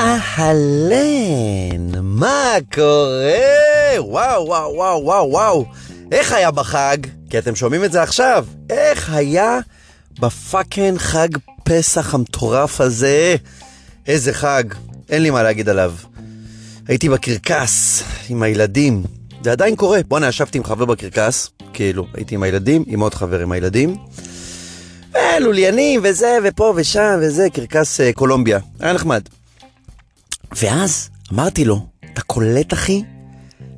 אהלן, מה קורה? וואו, וואו, וואו, וואו, וואו. איך היה בחג? כי אתם שומעים את זה עכשיו. איך היה ב fucking חג פסח המטורף הזה? איזה חג, אין לי מה להגיד עליו. הייתי בקרקס עם הילדים, זה עדיין קורה. בואנה, ישבתי עם חבר בקרקס, כאילו, הייתי עם הילדים, עם עוד חבר עם הילדים. לוליינים וזה, ופה ושם וזה, קרקס אה, קולומביה. היה נחמד. ואז אמרתי לו, אתה קולט אחי?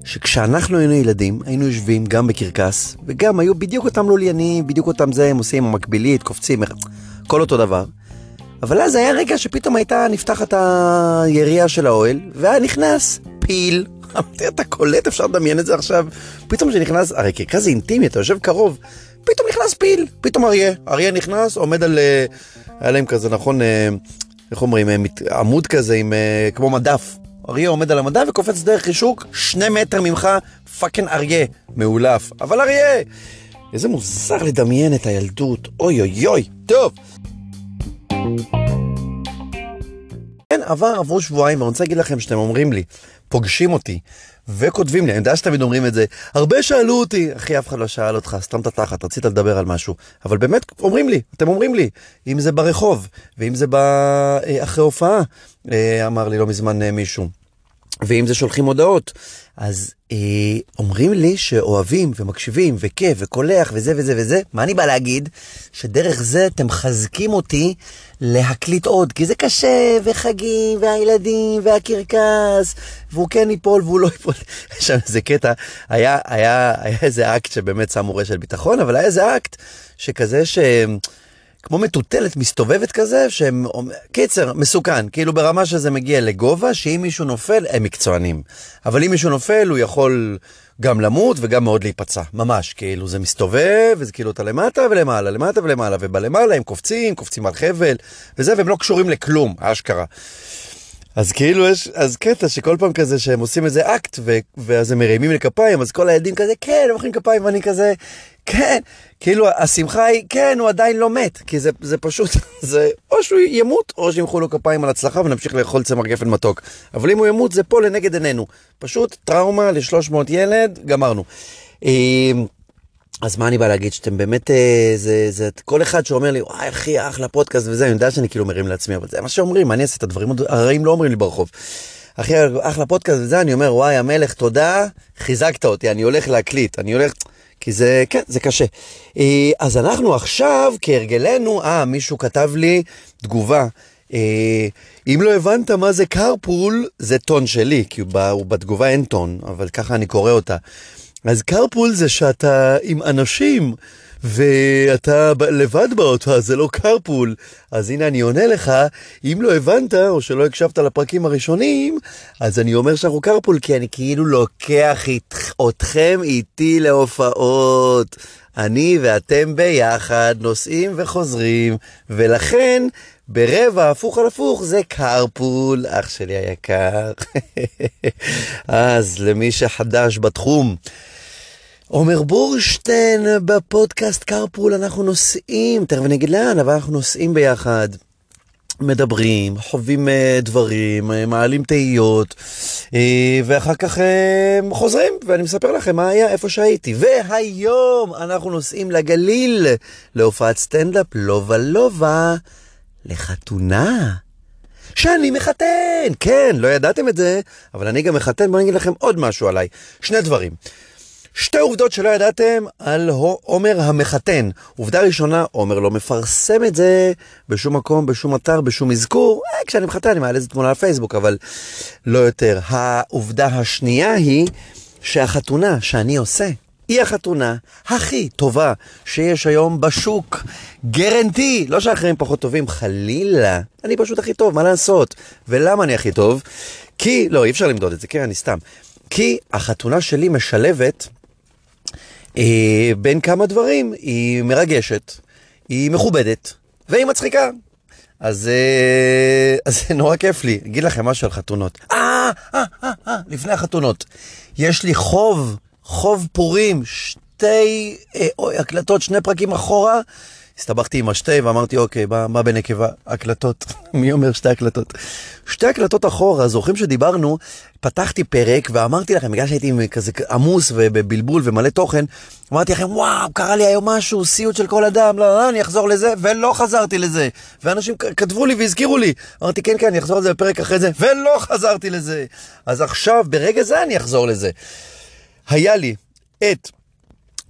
שכשאנחנו היינו ילדים, היינו יושבים גם בקרקס, וגם היו בדיוק אותם לוליינים, בדיוק אותם זה, הם עושים המקבילית, קופצים, כל אותו דבר. אבל אז היה רגע שפתאום הייתה נפתחת היריעה של האוהל, והיה נכנס פיל. אתה קולט, אפשר לדמיין את זה עכשיו? פתאום שנכנס, הרי קרקס זה אינטימי, אתה יושב קרוב, פתאום נכנס פיל, פתאום אריה. אריה נכנס, עומד על... אה, היה להם כזה, נכון, אה, איך אומרים, אה, עמוד כזה עם, כמו מדף. אריה עומד על המדף וקופץ דרך חישוק, שני מטר ממך, פאקינג אריה, מאולף. אבל אריה! איזה מוזר לדמיין את הילדות, אוי אוי אוי. טוב. כן, עבר, עברו שבועיים, ואני רוצה להגיד לכם שאתם אומרים לי, פוגשים אותי, וכותבים לי, אני יודע שתמיד אומרים את זה, הרבה שאלו אותי, אחי, אף אחד לא שאל אותך, סתם את התחת, רצית לדבר על משהו. אבל באמת, אומרים לי, אתם אומרים לי, אם זה ברחוב, ואם זה בא, אה, אחרי הופעה, אה, אמר לי לא מזמן אה, מישהו. ואם זה שולחים הודעות, אז אה, אומרים לי שאוהבים ומקשיבים וכיף וקולח וזה וזה וזה, מה אני בא להגיד? שדרך זה אתם מחזקים אותי להקליט עוד, כי זה קשה, וחגים, והילדים, והקרקס, והוא כן ייפול והוא לא ייפול. יש שם איזה קטע, היה, היה, היה איזה אקט שבאמת שמו רשת ביטחון, אבל היה איזה אקט שכזה ש... כמו מטוטלת מסתובבת כזה, שהם, קיצר, מסוכן, כאילו ברמה שזה מגיע לגובה, שאם מישהו נופל, הם מקצוענים. אבל אם מישהו נופל, הוא יכול גם למות וגם מאוד להיפצע, ממש, כאילו זה מסתובב, וזה כאילו אתה למטה ולמעלה, למטה ולמעלה, ובלמעלה הם קופצים, קופצים על חבל, וזה, והם לא קשורים לכלום, אשכרה. אז כאילו יש, אז קטע שכל פעם כזה שהם עושים איזה אקט, ואז הם מרימים לי כפיים, אז כל הילדים כזה, כן, הם מוחאים כפיים, ואני כזה, כן, כאילו השמחה היא, כן, הוא עדיין לא מת, כי זה, זה פשוט, זה או שהוא ימות, או שימחאו לו כפיים על הצלחה ונמשיך לאכול צמר גפן מתוק. אבל אם הוא ימות, זה פה לנגד עינינו. פשוט טראומה ל-300 ילד, גמרנו. אמ, אז מה אני בא להגיד, שאתם באמת, אה, זה, זה, כל אחד שאומר לי, וואי אחי, אחלה פודקאסט וזה, אני יודע שאני כאילו מרים לעצמי, אבל זה מה שאומרים, מה אני אעשה את הדברים הרעים לא אומרים לי ברחוב. אחי, אחלה פודקאסט וזה, אני אומר, וואי המלך, תודה, חיזקת אותי, אני הולך להקליט, אני הולך... כי זה, כן, זה קשה. אה, אז אנחנו עכשיו, כהרגלנו, אה, מישהו כתב לי תגובה. אה, אם לא הבנת מה זה קרפול, זה טון שלי, כי בתגובה אין טון, אבל ככה אני קורא אותה. אז קרפול זה שאתה עם אנשים ואתה לבד באוטו, זה לא קרפול. אז הנה אני עונה לך, אם לא הבנת או שלא הקשבת לפרקים הראשונים, אז אני אומר שאנחנו קרפול כי אני כאילו לוקח אתכם איתי להופעות. אני ואתם ביחד נוסעים וחוזרים, ולכן ברבע הפוך על הפוך זה קרפול, אח שלי היקר. אז למי שחדש בתחום, עומר בורשטיין בפודקאסט קרפול, אנחנו נוסעים, תכף אני אגיד לאן, אבל אנחנו נוסעים ביחד. מדברים, חווים uh, דברים, uh, מעלים תהיות, uh, ואחר כך חוזרים, ואני מספר לכם מה היה, איפה שהייתי. והיום אנחנו נוסעים לגליל, להופעת סטנדאפ לובה לובה, לחתונה. שאני מחתן! כן, לא ידעתם את זה, אבל אני גם מחתן, בואו אני אגיד לכם עוד משהו עליי. שני דברים. שתי עובדות שלא ידעתם על עומר המחתן. עובדה ראשונה, עומר לא מפרסם את זה בשום מקום, בשום אתר, בשום אזכור. אה, כשאני מחתן אני מעלה איזה תמונה לפייסבוק, אבל לא יותר. העובדה השנייה היא שהחתונה שאני עושה, היא החתונה הכי טובה שיש היום בשוק. גרנטי! לא שאחרים פחות טובים, חלילה. אני פשוט הכי טוב, מה לעשות? ולמה אני הכי טוב? כי, לא, אי אפשר למדוד את זה, כן, אני סתם. כי החתונה שלי משלבת בין כמה דברים, היא מרגשת, היא מכובדת והיא מצחיקה. אז, אה, זה נורא כיף לי. אגיד לכם משהו על חתונות. אה, אה, אה, אה, לפני החתונות. יש לי חוב, חוב פורים, שתי אה, הקלטות, שני פרקים אחורה, הסתבכתי עם השתי ואמרתי, אוקיי, מה, מה בנקבה? הקלטות. מי אומר שתי הקלטות? שתי הקלטות אחורה, זוכרים שדיברנו, פתחתי פרק ואמרתי לכם, בגלל שהייתי כזה עמוס ובבלבול ומלא תוכן, אמרתי לכם, וואו, קרה לי היום משהו, סיוט של כל אדם, לא, לא, אני אחזור לזה, ולא חזרתי לזה. ואנשים כתבו לי והזכירו לי. אמרתי, כן, כן, אני אחזור לזה בפרק אחרי זה, ולא חזרתי לזה. אז עכשיו, ברגע זה אני אחזור לזה. היה לי את,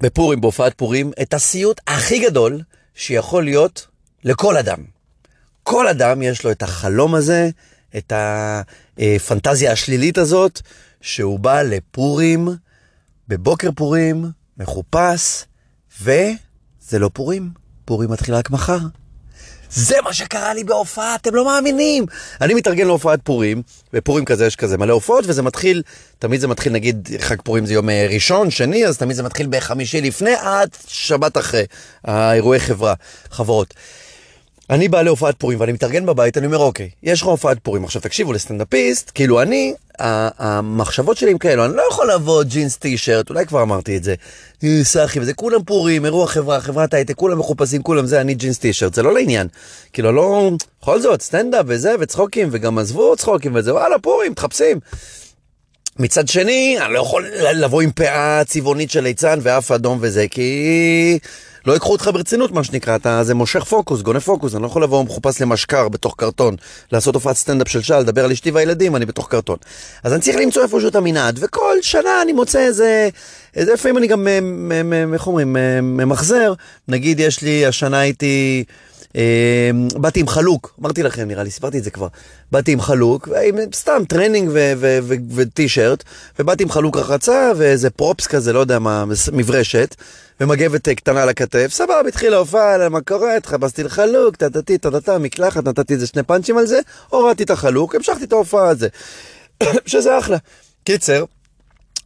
בפורים, בהופעת פורים, את הסיוט הכי גדול שיכול להיות לכל אדם. כל אדם יש לו את החלום הזה, את הפנטזיה השלילית הזאת, שהוא בא לפורים, בבוקר פורים, מחופש, וזה לא פורים, פורים מתחיל רק מחר. זה מה שקרה לי בהופעה, אתם לא מאמינים. אני מתארגן להופעת פורים, ופורים כזה יש כזה מלא הופעות, וזה מתחיל, תמיד זה מתחיל, נגיד, חג פורים זה יום אה, ראשון, שני, אז תמיד זה מתחיל בחמישי לפני, עד שבת אחרי, האירועי חברה, חברות. אני בא להופעת פורים ואני מתארגן בבית, אני אומר, אוקיי, יש לך הופעת פורים. עכשיו תקשיבו, לסטנדאפיסט, כאילו אני, המחשבות שלי הם כאלו, אני לא יכול לבוא ג'ינס טי-שירט, אולי כבר אמרתי את זה, סאחי וזה, כולם פורים, אירוע חברה, חברת הייטק, כולם מחופשים, כולם זה, אני ג'ינס טי-שירט, זה לא לעניין. כאילו, לא, בכל זאת, סטנדאפ וזה, וצחוקים, וגם עזבו צחוקים וזה, וואלה, פורים, מתחפשים. מצד שני, אני לא יכול לבוא עם פאה צבעונית של ליצן ואף אדום וזה, כי... לא ייקחו אותך ברצינות, מה שנקרא, אתה זה מושך פוקוס, גונב פוקוס, אני לא יכול לבוא מחופש ל-Mask-קר בתוך קרטון, לעשות הופעת סטנדאפ של שעה, לדבר על אשתי והילדים, אני בתוך קרטון. אז אני צריך למצוא איפשהו את המנעד, וכל שנה אני מוצא איזה, איזה לפעמים אני גם, איך אומרים, ממחזר, נגיד יש לי, השנה הייתי... אמ, באתי עם חלוק, אמרתי לכם, נראה לי, סיפרתי את זה כבר. באתי עם חלוק, סתם טרנינג וטישרט, ובאתי עם חלוק רחצה ואיזה פרופס כזה, לא יודע מה, מברשת, ומגבת קטנה על הכתף, סבבה, התחילה ההופעה, מה קורה, התחפשתי לחלוק, טטטי, טטטה, מקלחת, נתתי איזה שני פאנצ'ים על זה, הורדתי את החלוק, המשכתי את ההופעה הזה, שזה אחלה. קיצר,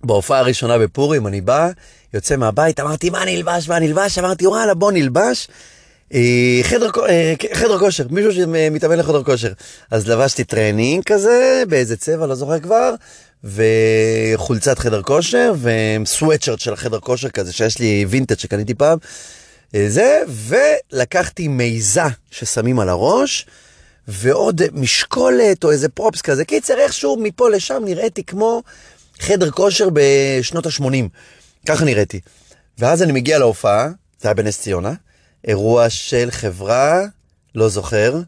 בהופעה הראשונה בפורים אני בא, יוצא מהבית, אמרתי, מה נלבש, מה נלבש? אמרתי, וואלה, בוא נלבש. אה, חדר, אה, חדר כושר, מישהו שמתאמן לחדר כושר. אז לבשתי טרנינג כזה, באיזה צבע, לא זוכר כבר, וחולצת חדר כושר, וסוואטשרט של החדר כושר כזה, שיש לי וינטג' שקניתי פעם. אה, זה, ולקחתי מיזה ששמים על הראש, ועוד משקולת או איזה פרופס כזה. קיצר, איכשהו מפה לשם נראיתי כמו חדר כושר בשנות ה-80. ככה נראיתי. ואז אני מגיע להופעה, זה היה בנס ציונה. אירוע של חברה, לא זוכר,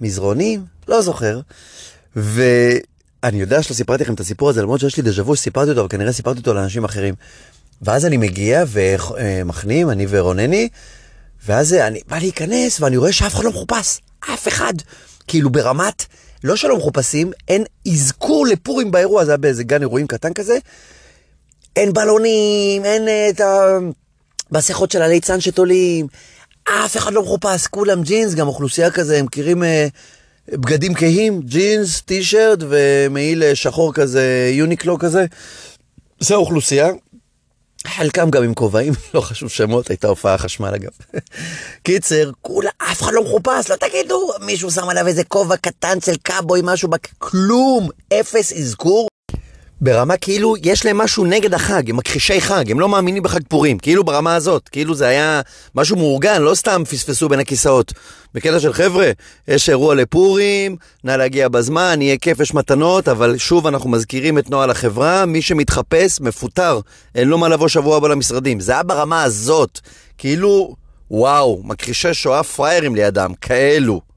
מזרונים, לא זוכר, ואני יודע שלא סיפרתי לכם את הסיפור הזה, למרות שיש לי דז'ה וו שסיפרתי אותו, אבל כנראה סיפרתי אותו לאנשים אחרים. ואז אני מגיע ומחנים, אני ורונני, ואז אני בא להיכנס ואני רואה שאף אחד לא מחופש, אף אחד. כאילו ברמת, לא שלא מחופשים, אין אזכור לפורים באירוע, זה היה באיזה גן אירועים קטן כזה. אין בלונים, אין את ה... מסכות של הליצן שתולים, אף אחד לא מחופש, כולם ג'ינס, גם אוכלוסייה כזה, הם מכירים אה, בגדים כהים, ג'ינס, טישרט ומעיל אה, שחור כזה, יוניקלו כזה. זה האוכלוסייה. חלקם גם עם כובעים, לא חשוב שמות, הייתה הופעה חשמל אגב. קיצר, כולה, אף אחד לא מחופש, לא תגידו, מישהו שם עליו איזה כובע קטן של קאבוי, משהו, בק... כלום, אפס אזכור. ברמה כאילו יש להם משהו נגד החג, הם מכחישי חג, הם לא מאמינים בחג פורים, כאילו ברמה הזאת, כאילו זה היה משהו מאורגן, לא סתם פספסו בין הכיסאות. בקטע של חבר'ה, יש אירוע לפורים, נא להגיע בזמן, יהיה כיף, יש מתנות, אבל שוב אנחנו מזכירים את נוהל החברה, מי שמתחפש, מפוטר, אין לו מה לבוא שבוע הבא למשרדים. זה היה ברמה הזאת, כאילו, וואו, מכחישי שואה פראיירים לידם, כאלו.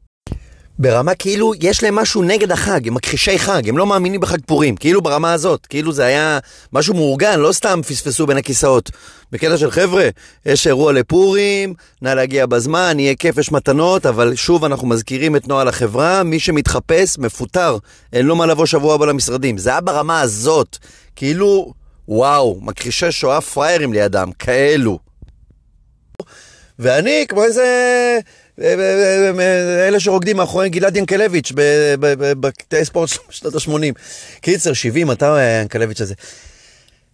ברמה כאילו יש להם משהו נגד החג, הם מכחישי חג, הם לא מאמינים בחג פורים, כאילו ברמה הזאת, כאילו זה היה משהו מאורגן, לא סתם פספסו בין הכיסאות. בקטע של חבר'ה, יש אירוע לפורים, נא להגיע בזמן, יהיה כיף, יש מתנות, אבל שוב אנחנו מזכירים את נוהל החברה, מי שמתחפש, מפוטר, אין לו מה לבוא שבוע הבא למשרדים. זה היה ברמה הזאת, כאילו, וואו, מכחישי שואה פראיירים לידם, כאלו. ואני כמו איזה... אלה שרוקדים מאחורי גלעד ינקלביץ' בקטעי ספורט שנות ה-80. קיצר, 70, אתה ינקלביץ' הזה.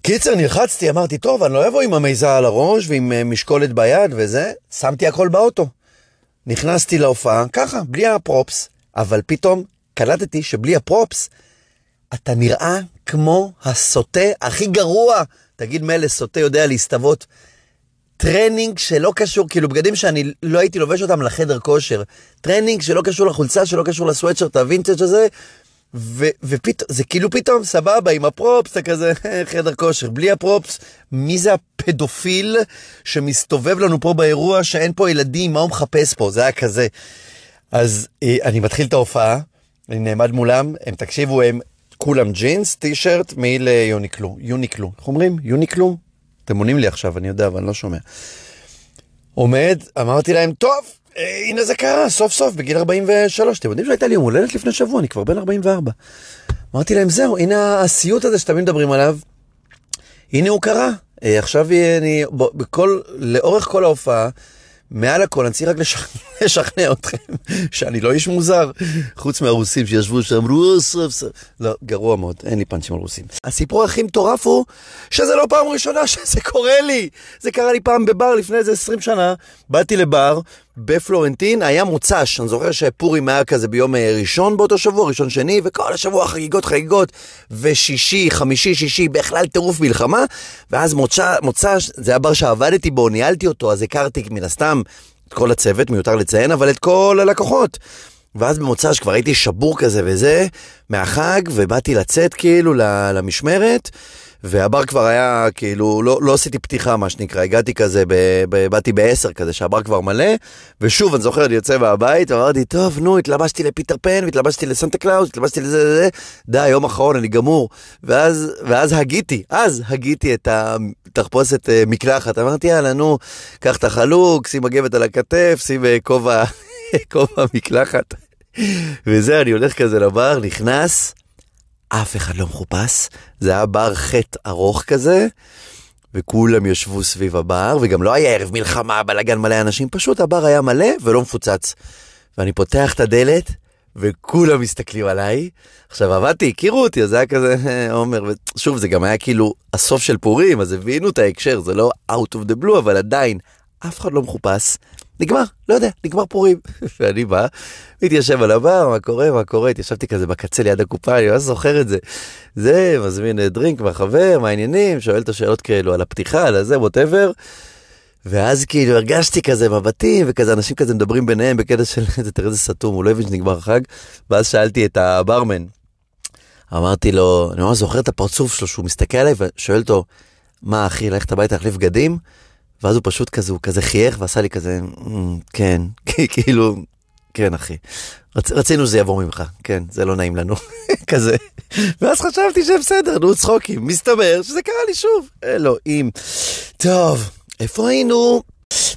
קיצר, נלחצתי, אמרתי, טוב, אני לא אבוא עם המיזה על הראש ועם אה, משקולת ביד וזה, שמתי הכל באוטו. נכנסתי להופעה, ככה, בלי הפרופס, אבל פתאום קלטתי שבלי הפרופס, אתה נראה כמו הסוטה הכי גרוע. תגיד, מילא סוטה יודע להסתוות טרנינג שלא קשור, כאילו בגדים שאני לא הייתי לובש אותם לחדר כושר. טרנינג שלא קשור לחולצה, שלא קשור לסוואטשרט הווינטג' הזה. ופתאום, זה כאילו פתאום סבבה עם הפרופס, אתה כזה חדר כושר. בלי הפרופס, מי זה הפדופיל שמסתובב לנו פה באירוע שאין פה ילדים, מה הוא מחפש פה? זה היה כזה. אז אה, אני מתחיל את ההופעה, אני נעמד מולם, הם תקשיבו, הם כולם ג'ינס, טישרט, מעיל יוניקלו. יוניקלו, איך אומרים? יוניקלו? אתם עונים לי עכשיו, אני יודע, אבל אני לא שומע. עומד, אמרתי להם, טוב, אה, הנה זה קרה, סוף סוף, בגיל 43. אתם יודעים שהייתה לי יום הולדת לפני שבוע, אני כבר בן 44. אמרתי להם, זהו, הנה הסיוט הזה שאתם מדברים עליו, הנה הוא קרה. אה, עכשיו אני, בכל, לאורך כל ההופעה, מעל הכל, אני צריך רק לשכנע אתכם שאני לא איש מוזר, חוץ מהרוסים שישבו שם, רוס, רוס, לא, גרוע מאוד, אין לי פאנצ'ים על רוסים. הסיפור הכי מטורף הוא שזה לא פעם ראשונה שזה קורה לי. זה קרה לי פעם בבר לפני איזה 20 שנה, באתי לבר בפלורנטין, היה מוצ"ש, אני זוכר שפורים היה כזה ביום אה, ראשון באותו שבוע, ראשון שני, וכל השבוע חגיגות חגיגות, ושישי, חמישי, שישי, בכלל טירוף מלחמה, ואז מוצ"ש, זה היה בר שעבדתי בו, ניהלתי אותו, אז הכרתי מן הסתם את כל הצוות, מיותר לציין, אבל את כל הלקוחות. ואז במוצ"ש כבר הייתי שבור כזה וזה, מהחג, ובאתי לצאת כאילו למשמרת. והבר כבר היה, כאילו, לא, לא עשיתי פתיחה, מה שנקרא, הגעתי כזה, ב, ב, באתי בעשר כזה, שהבר כבר מלא, ושוב, אני זוכר, אני יוצא מהבית, ואמרתי, טוב, נו, התלבשתי לפיטר פן, והתלבשתי לסנטה קלאוס, התלבשתי לזה, זה, זה, די, יום אחרון, אני גמור. ואז, ואז הגיתי, אז הגיתי את התחפושת אה, מקלחת, אמרתי, יאללה, נו, קח את החלוק, שים מגבת על הכתף, שים אה, כובע, כובע מקלחת. וזה, אני הולך כזה לבר, נכנס, אף אחד לא מחופש, זה היה בר חטא ארוך כזה, וכולם ישבו סביב הבר, וגם לא היה ערב מלחמה, בלאגן מלא אנשים, פשוט הבר היה מלא ולא מפוצץ. ואני פותח את הדלת, וכולם מסתכלים עליי. עכשיו עבדתי, הכירו אותי, אז זה היה כזה, עומר, ושוב, זה גם היה כאילו הסוף של פורים, אז הבינו את ההקשר, זה לא out of the blue, אבל עדיין, אף אחד לא מחופש, נגמר, לא יודע, נגמר פורים. ואני בא, מתיישב על הבר, מה קורה, מה קורה, התיישבתי כזה בקצה ליד הקופה, אני ממש זוכר את זה. זה, מזמין דרינק מהחבר, מה העניינים, שואל את השאלות כאלו על הפתיחה, על הזה, ווטאבר. ואז כאילו הרגשתי כזה מבטים, וכזה אנשים כזה מדברים ביניהם בקטע של תראה איזה סתום, הוא לא הבין שנגמר החג. ואז שאלתי את הברמן, אמרתי לו, אני ממש זוכר את הפרצוף שלו, שהוא מסתכל עליי ושואל אותו, מה אחי, ללכת הביתה להחליף בגדים? ואז הוא פשוט כזה, הוא כזה חייך ועשה לי כזה, אמ, כן, כאילו, כן אחי. רצ, רצינו שזה יבוא ממך, כן, זה לא נעים לנו, כזה. ואז חשבתי שבסדר, נו צחוקים, מסתבר שזה קרה לי שוב, אלוהים. טוב, איפה היינו?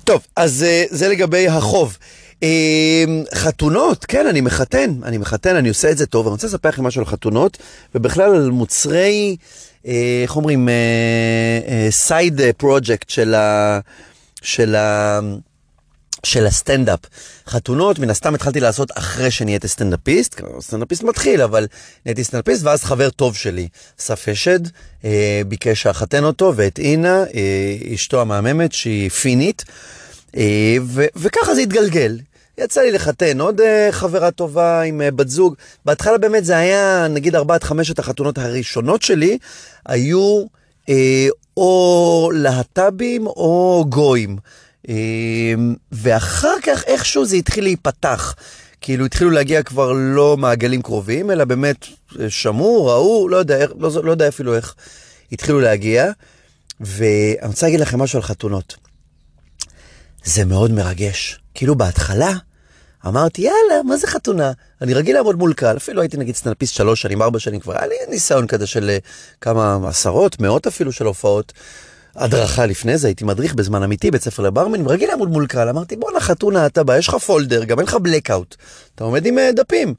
טוב, אז אה, זה לגבי החוב. אמ, חתונות, כן, אני מחתן, אני מחתן, אני עושה את זה טוב, אני רוצה לספר לכם משהו על חתונות, ובכלל על מוצרי... אה, איך אומרים, side אה, פרויקט אה, של ה... של ה... של הסטנדאפ. חתונות, מן הסתם התחלתי לעשות אחרי שנהייתי סטנדאפיסט, סטנדאפיסט מתחיל, אבל נהייתי סטנדאפיסט, ואז חבר טוב שלי, אסף אשד, אה, ביקש שאחתן אותו, ואת אינה, אה, אשתו המהממת, שהיא פינית, ו- וככה זה התגלגל. יצא לי לחתן עוד uh, חברה טובה עם uh, בת זוג. בהתחלה באמת זה היה, נגיד ארבעת חמשת החתונות הראשונות שלי, היו uh, או להט"בים או גויים. Uh, ואחר כך איכשהו זה התחיל להיפתח. כאילו התחילו להגיע כבר לא מעגלים קרובים, אלא באמת שמעו, ראו, לא יודע, לא, לא יודע אפילו איך התחילו להגיע. ואני רוצה להגיד לכם משהו על חתונות. זה מאוד מרגש. כאילו בהתחלה אמרתי, יאללה, מה זה חתונה? אני רגיל לעמוד מול קהל, אפילו הייתי נגיד סטנדאפיסט שלוש שנים, ארבע שנים כבר, היה לי ניסיון כזה של אה, כמה עשרות, מאות אפילו של הופעות. הדרכה לפני זה, הייתי מדריך בזמן אמיתי, בית ספר לברמן, ורגיל לעמוד מול קהל, אמרתי, בואנה חתונה, אתה בא, יש לך פולדר, גם אין לך בלקאוט. אתה עומד עם אה, דפים.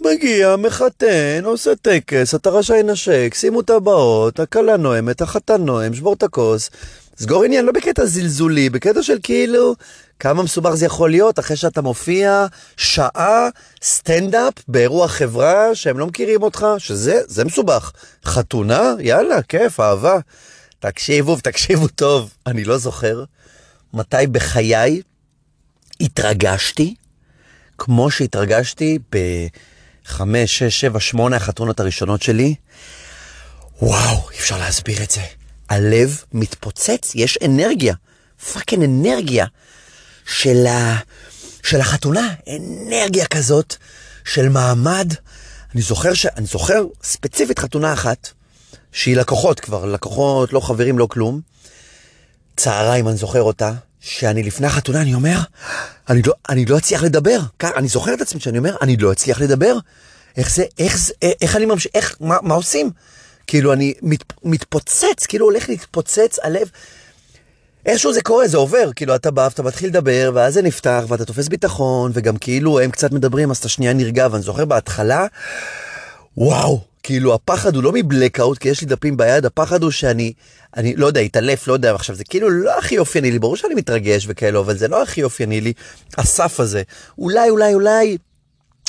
מגיע, מחתן, עושה טקס, אתה רשאי לנשק, שימו טבעות, הכלה נואמת, החתן נואם, שבור את הכוס. סגור עניין, לא בקטע זלזולי, בקטע של כאילו, כמה מסובך זה יכול להיות אחרי שאתה מופיע שעה סטנדאפ באירוע חברה שהם לא מכירים אותך, שזה, זה מסובך. חתונה? יאללה, כיף, אהבה. תקשיבו ותקשיבו טוב, אני לא זוכר מתי בחיי התרגשתי כמו שהתרגשתי בחמש, שש, שבע, שמונה החתונות הראשונות שלי. וואו, אי אפשר להסביר את זה. הלב מתפוצץ, יש אנרגיה. פאקינג אנרגיה של, ה, של החתונה, אנרגיה כזאת של מעמד. אני זוכר, ש, אני זוכר ספציפית חתונה אחת, שהיא לקוחות כבר, לקוחות, לא חברים, לא כלום. צהריים, אני זוכר אותה, שאני לפני החתונה, אני אומר, אני לא, אני לא אצליח לדבר. אני זוכר את עצמי שאני אומר, אני לא אצליח לדבר. איך זה, איך זה, איך אני ממשיך, איך, מה, מה עושים? כאילו, אני מת, מתפוצץ, כאילו הולך להתפוצץ הלב. איכשהו זה קורה, זה עובר, כאילו אתה בא ואתה מתחיל לדבר, ואז זה נפתח, ואתה תופס ביטחון, וגם כאילו הם קצת מדברים, אז אתה שנייה נרגע, ואני זוכר בהתחלה, וואו, כאילו הפחד הוא לא מבלקאוט, כי יש לי דפים ביד, הפחד הוא שאני, אני לא יודע, התעלף, לא יודע, עכשיו זה כאילו לא הכי אופייני לי, ברור שאני מתרגש וכאלו, אבל זה לא הכי אופייני לי, הסף הזה. אולי, אולי, אולי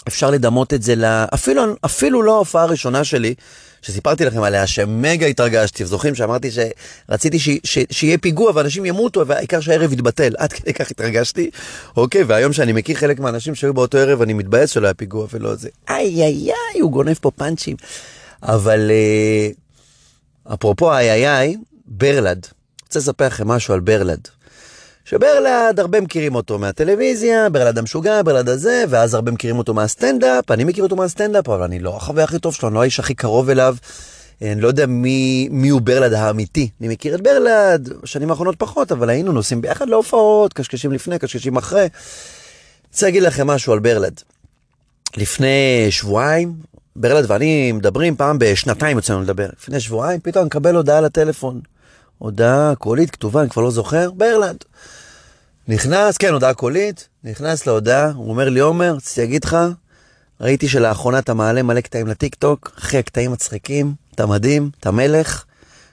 אפשר לדמות את זה, לה... אפילו, אפילו לא ההופעה הראשונה שלי, שסיפרתי לכם עליה, שמגה התרגשתי, וזוכרים שאמרתי שרציתי ש... ש... שיהיה פיגוע ואנשים ימותו, והעיקר שהערב יתבטל, עד כדי כך התרגשתי, אוקיי, והיום שאני מכיר חלק מהאנשים שהיו באותו ערב, אני מתבאס שלא היה פיגוע ולא זה, איי איי איי, הוא גונב פה פאנצ'ים. אבל אה, אפרופו איי איי איי, ברלד, רוצה לספר לכם משהו על ברלד. שברלד, הרבה מכירים אותו מהטלוויזיה, ברלד המשוגע, ברלד הזה, ואז הרבה מכירים אותו מהסטנדאפ, אני מכיר אותו מהסטנדאפ, אבל אני לא החוויה הכי טוב שלו, אני לא האיש הכי קרוב אליו, אני לא יודע מי, מי הוא ברלד האמיתי. אני מכיר את ברלד, בשנים האחרונות פחות, אבל היינו נוסעים ביחד להופעות, קשקשים לפני, קשקשים אחרי. אני רוצה להגיד לכם משהו על ברלד. לפני שבועיים, ברלד ואני מדברים פעם בשנתיים יוצאנו לדבר. לפני שבועיים פתאום נקבל הודעה לטלפון. הודעה קולית כתובה, אני כבר לא זוכר, ברלנד. נכנס, כן, הודעה קולית, נכנס להודעה, הוא אומר לי, עומר, רציתי להגיד לך, ראיתי שלאחרונה אתה מעלה מלא קטעים לטיק טוק, אחי, הקטעים מצחיקים, אתה מדהים, אתה מלך,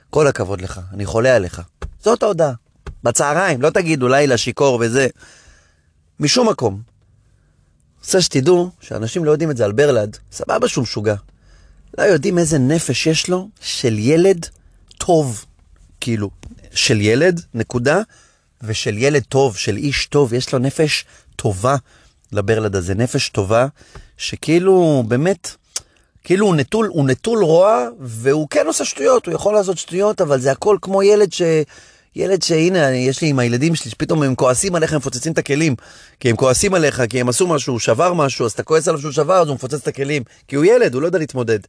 כל הכבוד לך, אני חולה עליך. זאת ההודעה. בצהריים, לא תגידו לילה שיכור וזה. משום מקום. רוצה שתדעו שאנשים לא יודעים את זה על ברלד, סבבה שהוא משוגע. לא יודעים איזה נפש יש לו של ילד טוב. כאילו, של ילד, נקודה, ושל ילד טוב, של איש טוב, יש לו נפש טובה לברלד הזה, נפש טובה, שכאילו, באמת, כאילו הוא נטול, הוא נטול רוע, והוא כן עושה שטויות, הוא יכול לעשות שטויות, אבל זה הכל כמו ילד ש... ילד שהנה, יש לי עם הילדים שלי, שפתאום הם כועסים עליך, הם מפוצצים את הכלים. כי הם כועסים עליך, כי הם עשו משהו, הוא שבר משהו, אז אתה כועס עליו שהוא שבר, אז הוא מפוצץ את הכלים. כי הוא ילד, הוא לא יודע להתמודד.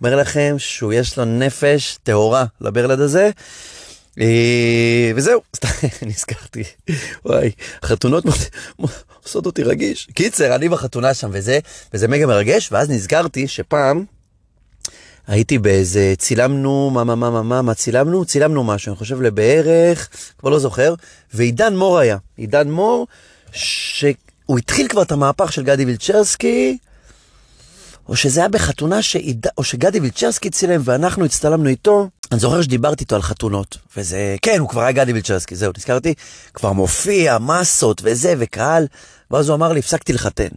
אומר לכם שהוא יש לו נפש טהורה לברלד הזה. אה, וזהו, נזכרתי, וואי, חתונות עושות אותי רגיש. קיצר, אני בחתונה שם וזה, וזה מגה מרגש, ואז נזכרתי שפעם הייתי באיזה, צילמנו, מה, מה, מה, מה, מה, מה צילמנו? צילמנו משהו, אני חושב לבערך, כבר לא זוכר, ועידן מור היה. עידן מור, שהוא התחיל כבר את המהפך של גדי וילצ'רסקי, או שזה היה בחתונה שעיד... או שגדי וילצ'רסקי צילם ואנחנו הצטלמנו איתו. אני זוכר שדיברתי איתו על חתונות, וזה, כן, הוא כבר היה גדי וילצ'רסקי, זהו, נזכרתי, כבר מופיע, מסות וזה, וקהל, ואז הוא אמר לי, הפסקתי לחתן.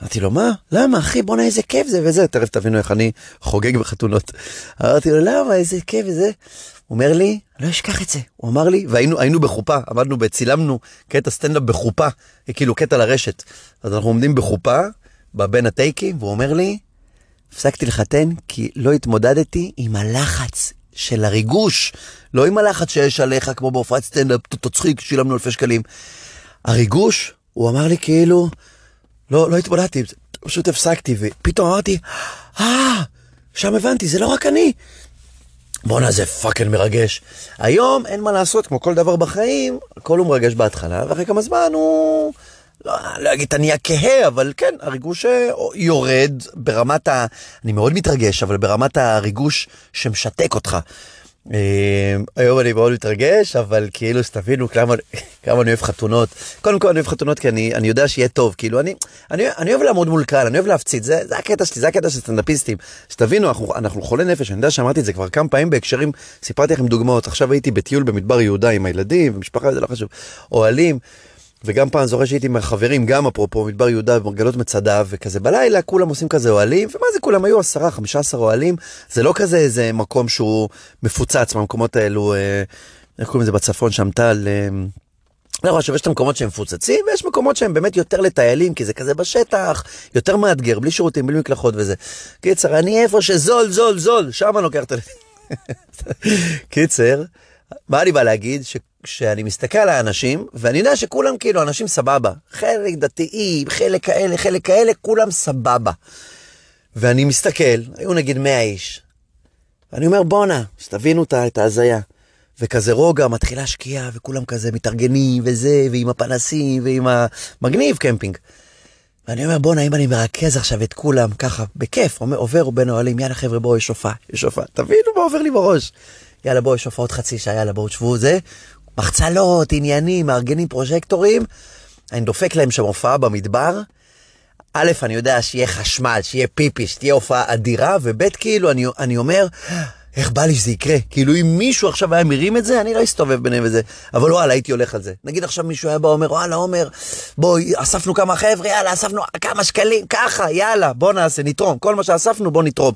אמרתי לו, מה? למה, אחי, בואנה, איזה כיף זה וזה. תכף תבינו איך אני חוגג בחתונות. אמרתי לו, למה, איזה כיף וזה. הוא אומר לי, לא אשכח את זה. הוא אמר לי, והיינו בחופה, עמדנו, צילמנו קטע סטנדאפ בחופה, כאילו קטע לרשת. אז אנחנו עומדים בחופה, בין הטייקים, והוא אומר לי, הפסקתי לחתן כי לא התמודדתי עם הלחץ של הריגוש, לא עם הלחץ שיש עליך כמו בהופעת סטנדאפ, תצחיק, שילמנו אלפי שקלים. הריגוש, הוא אמר לי כאילו, לא, לא התמודדתי, פשוט הפסקתי, ופתאום אמרתי, אה, שם הבנתי, זה לא רק אני. בואנה, זה פאקינג מרגש. היום אין מה לעשות, כמו כל דבר בחיים, הכל הוא מרגש בהתחלה, ואחרי כמה זמן הוא... לא, לא אגיד אתה נהיה כהה, אבל כן, הריגוש אה, יורד ברמת ה... אני מאוד מתרגש, אבל ברמת הריגוש שמשתק אותך. אה, היום אני מאוד מתרגש, אבל כאילו שתבינו כמה, כמה אני אוהב חתונות. קודם כל אני אוהב חתונות כי אני, אני יודע שיהיה טוב, כאילו אני, אני, אני אוהב לעמוד מול קהל, אני אוהב להפציץ, זה, זה הקטע שלי, זה הקטע של סטנדאפיסטים. שתבינו, אנחנו, אנחנו חולי נפש, אני יודע שאמרתי את זה כבר כמה פעמים בהקשרים, סיפרתי לכם דוגמאות, עכשיו הייתי בטיול במדבר יהודה עם הילדים, ומשפחה, זה לא חשוב, אוהלים. וגם פעם זוכר שהייתי עם החברים, גם אפרופו מדבר יהודה במרגלות מצדה, וכזה בלילה כולם עושים כזה אוהלים, ומה זה כולם היו עשרה, חמישה עשר אוהלים, זה לא כזה איזה מקום שהוא מפוצץ מהמקומות האלו, אה, איך קוראים לזה בצפון שם טל, אה, לא חושב, יש את המקומות שהם מפוצצים, ויש מקומות שהם באמת יותר לטיילים, כי זה כזה בשטח, יותר מאתגר, בלי שירותים, בלי מקלחות וזה. קיצר, אני איפה שזול, זול, זול, שם אני לוקח את ה... קיצר, מה אני בא להגיד? כשאני מסתכל על האנשים, ואני יודע שכולם כאילו אנשים סבבה. חלק דתיים, חלק כאלה, חלק כאלה, כולם סבבה. ואני מסתכל, היו נגיד 100 איש. ואני אומר, בואנה, שתבינו את ההזיה. וכזה רוגע, מתחילה שקיעה, וכולם כזה מתארגנים, וזה, ועם הפנסים, ועם המגניב קמפינג. ואני אומר, בואנה, אם אני מרכז עכשיו את כולם ככה, בכיף, אומר, עובר בין אוהלים, יאללה חבר'ה, בואו, יש הופעה, יש הופעה. תבינו מה עובר לי בראש. יאללה, בואו, יש הופעה עוד חצי שעה, יאללה, בואו, תשבו, זה. מחצלות, עניינים, מארגנים פרוז'קטורים. אני דופק להם שם הופעה במדבר. א', אני יודע שיהיה חשמל, שיהיה פיפי, שתהיה הופעה אדירה, וב', כאילו, אני, אני אומר, איך בא לי שזה יקרה? כאילו אם מישהו עכשיו היה מרים את זה, אני לא אסתובב ביניהם וזה. אבל וואלה, הייתי הולך על זה. נגיד עכשיו מישהו היה בא ואומר, וואלה, עומר, בואי, אספנו כמה חבר'ה, יאללה, אספנו כמה שקלים, ככה, יאללה, בוא נעשה, נתרום. כל מה שאספנו, בוא נתרום.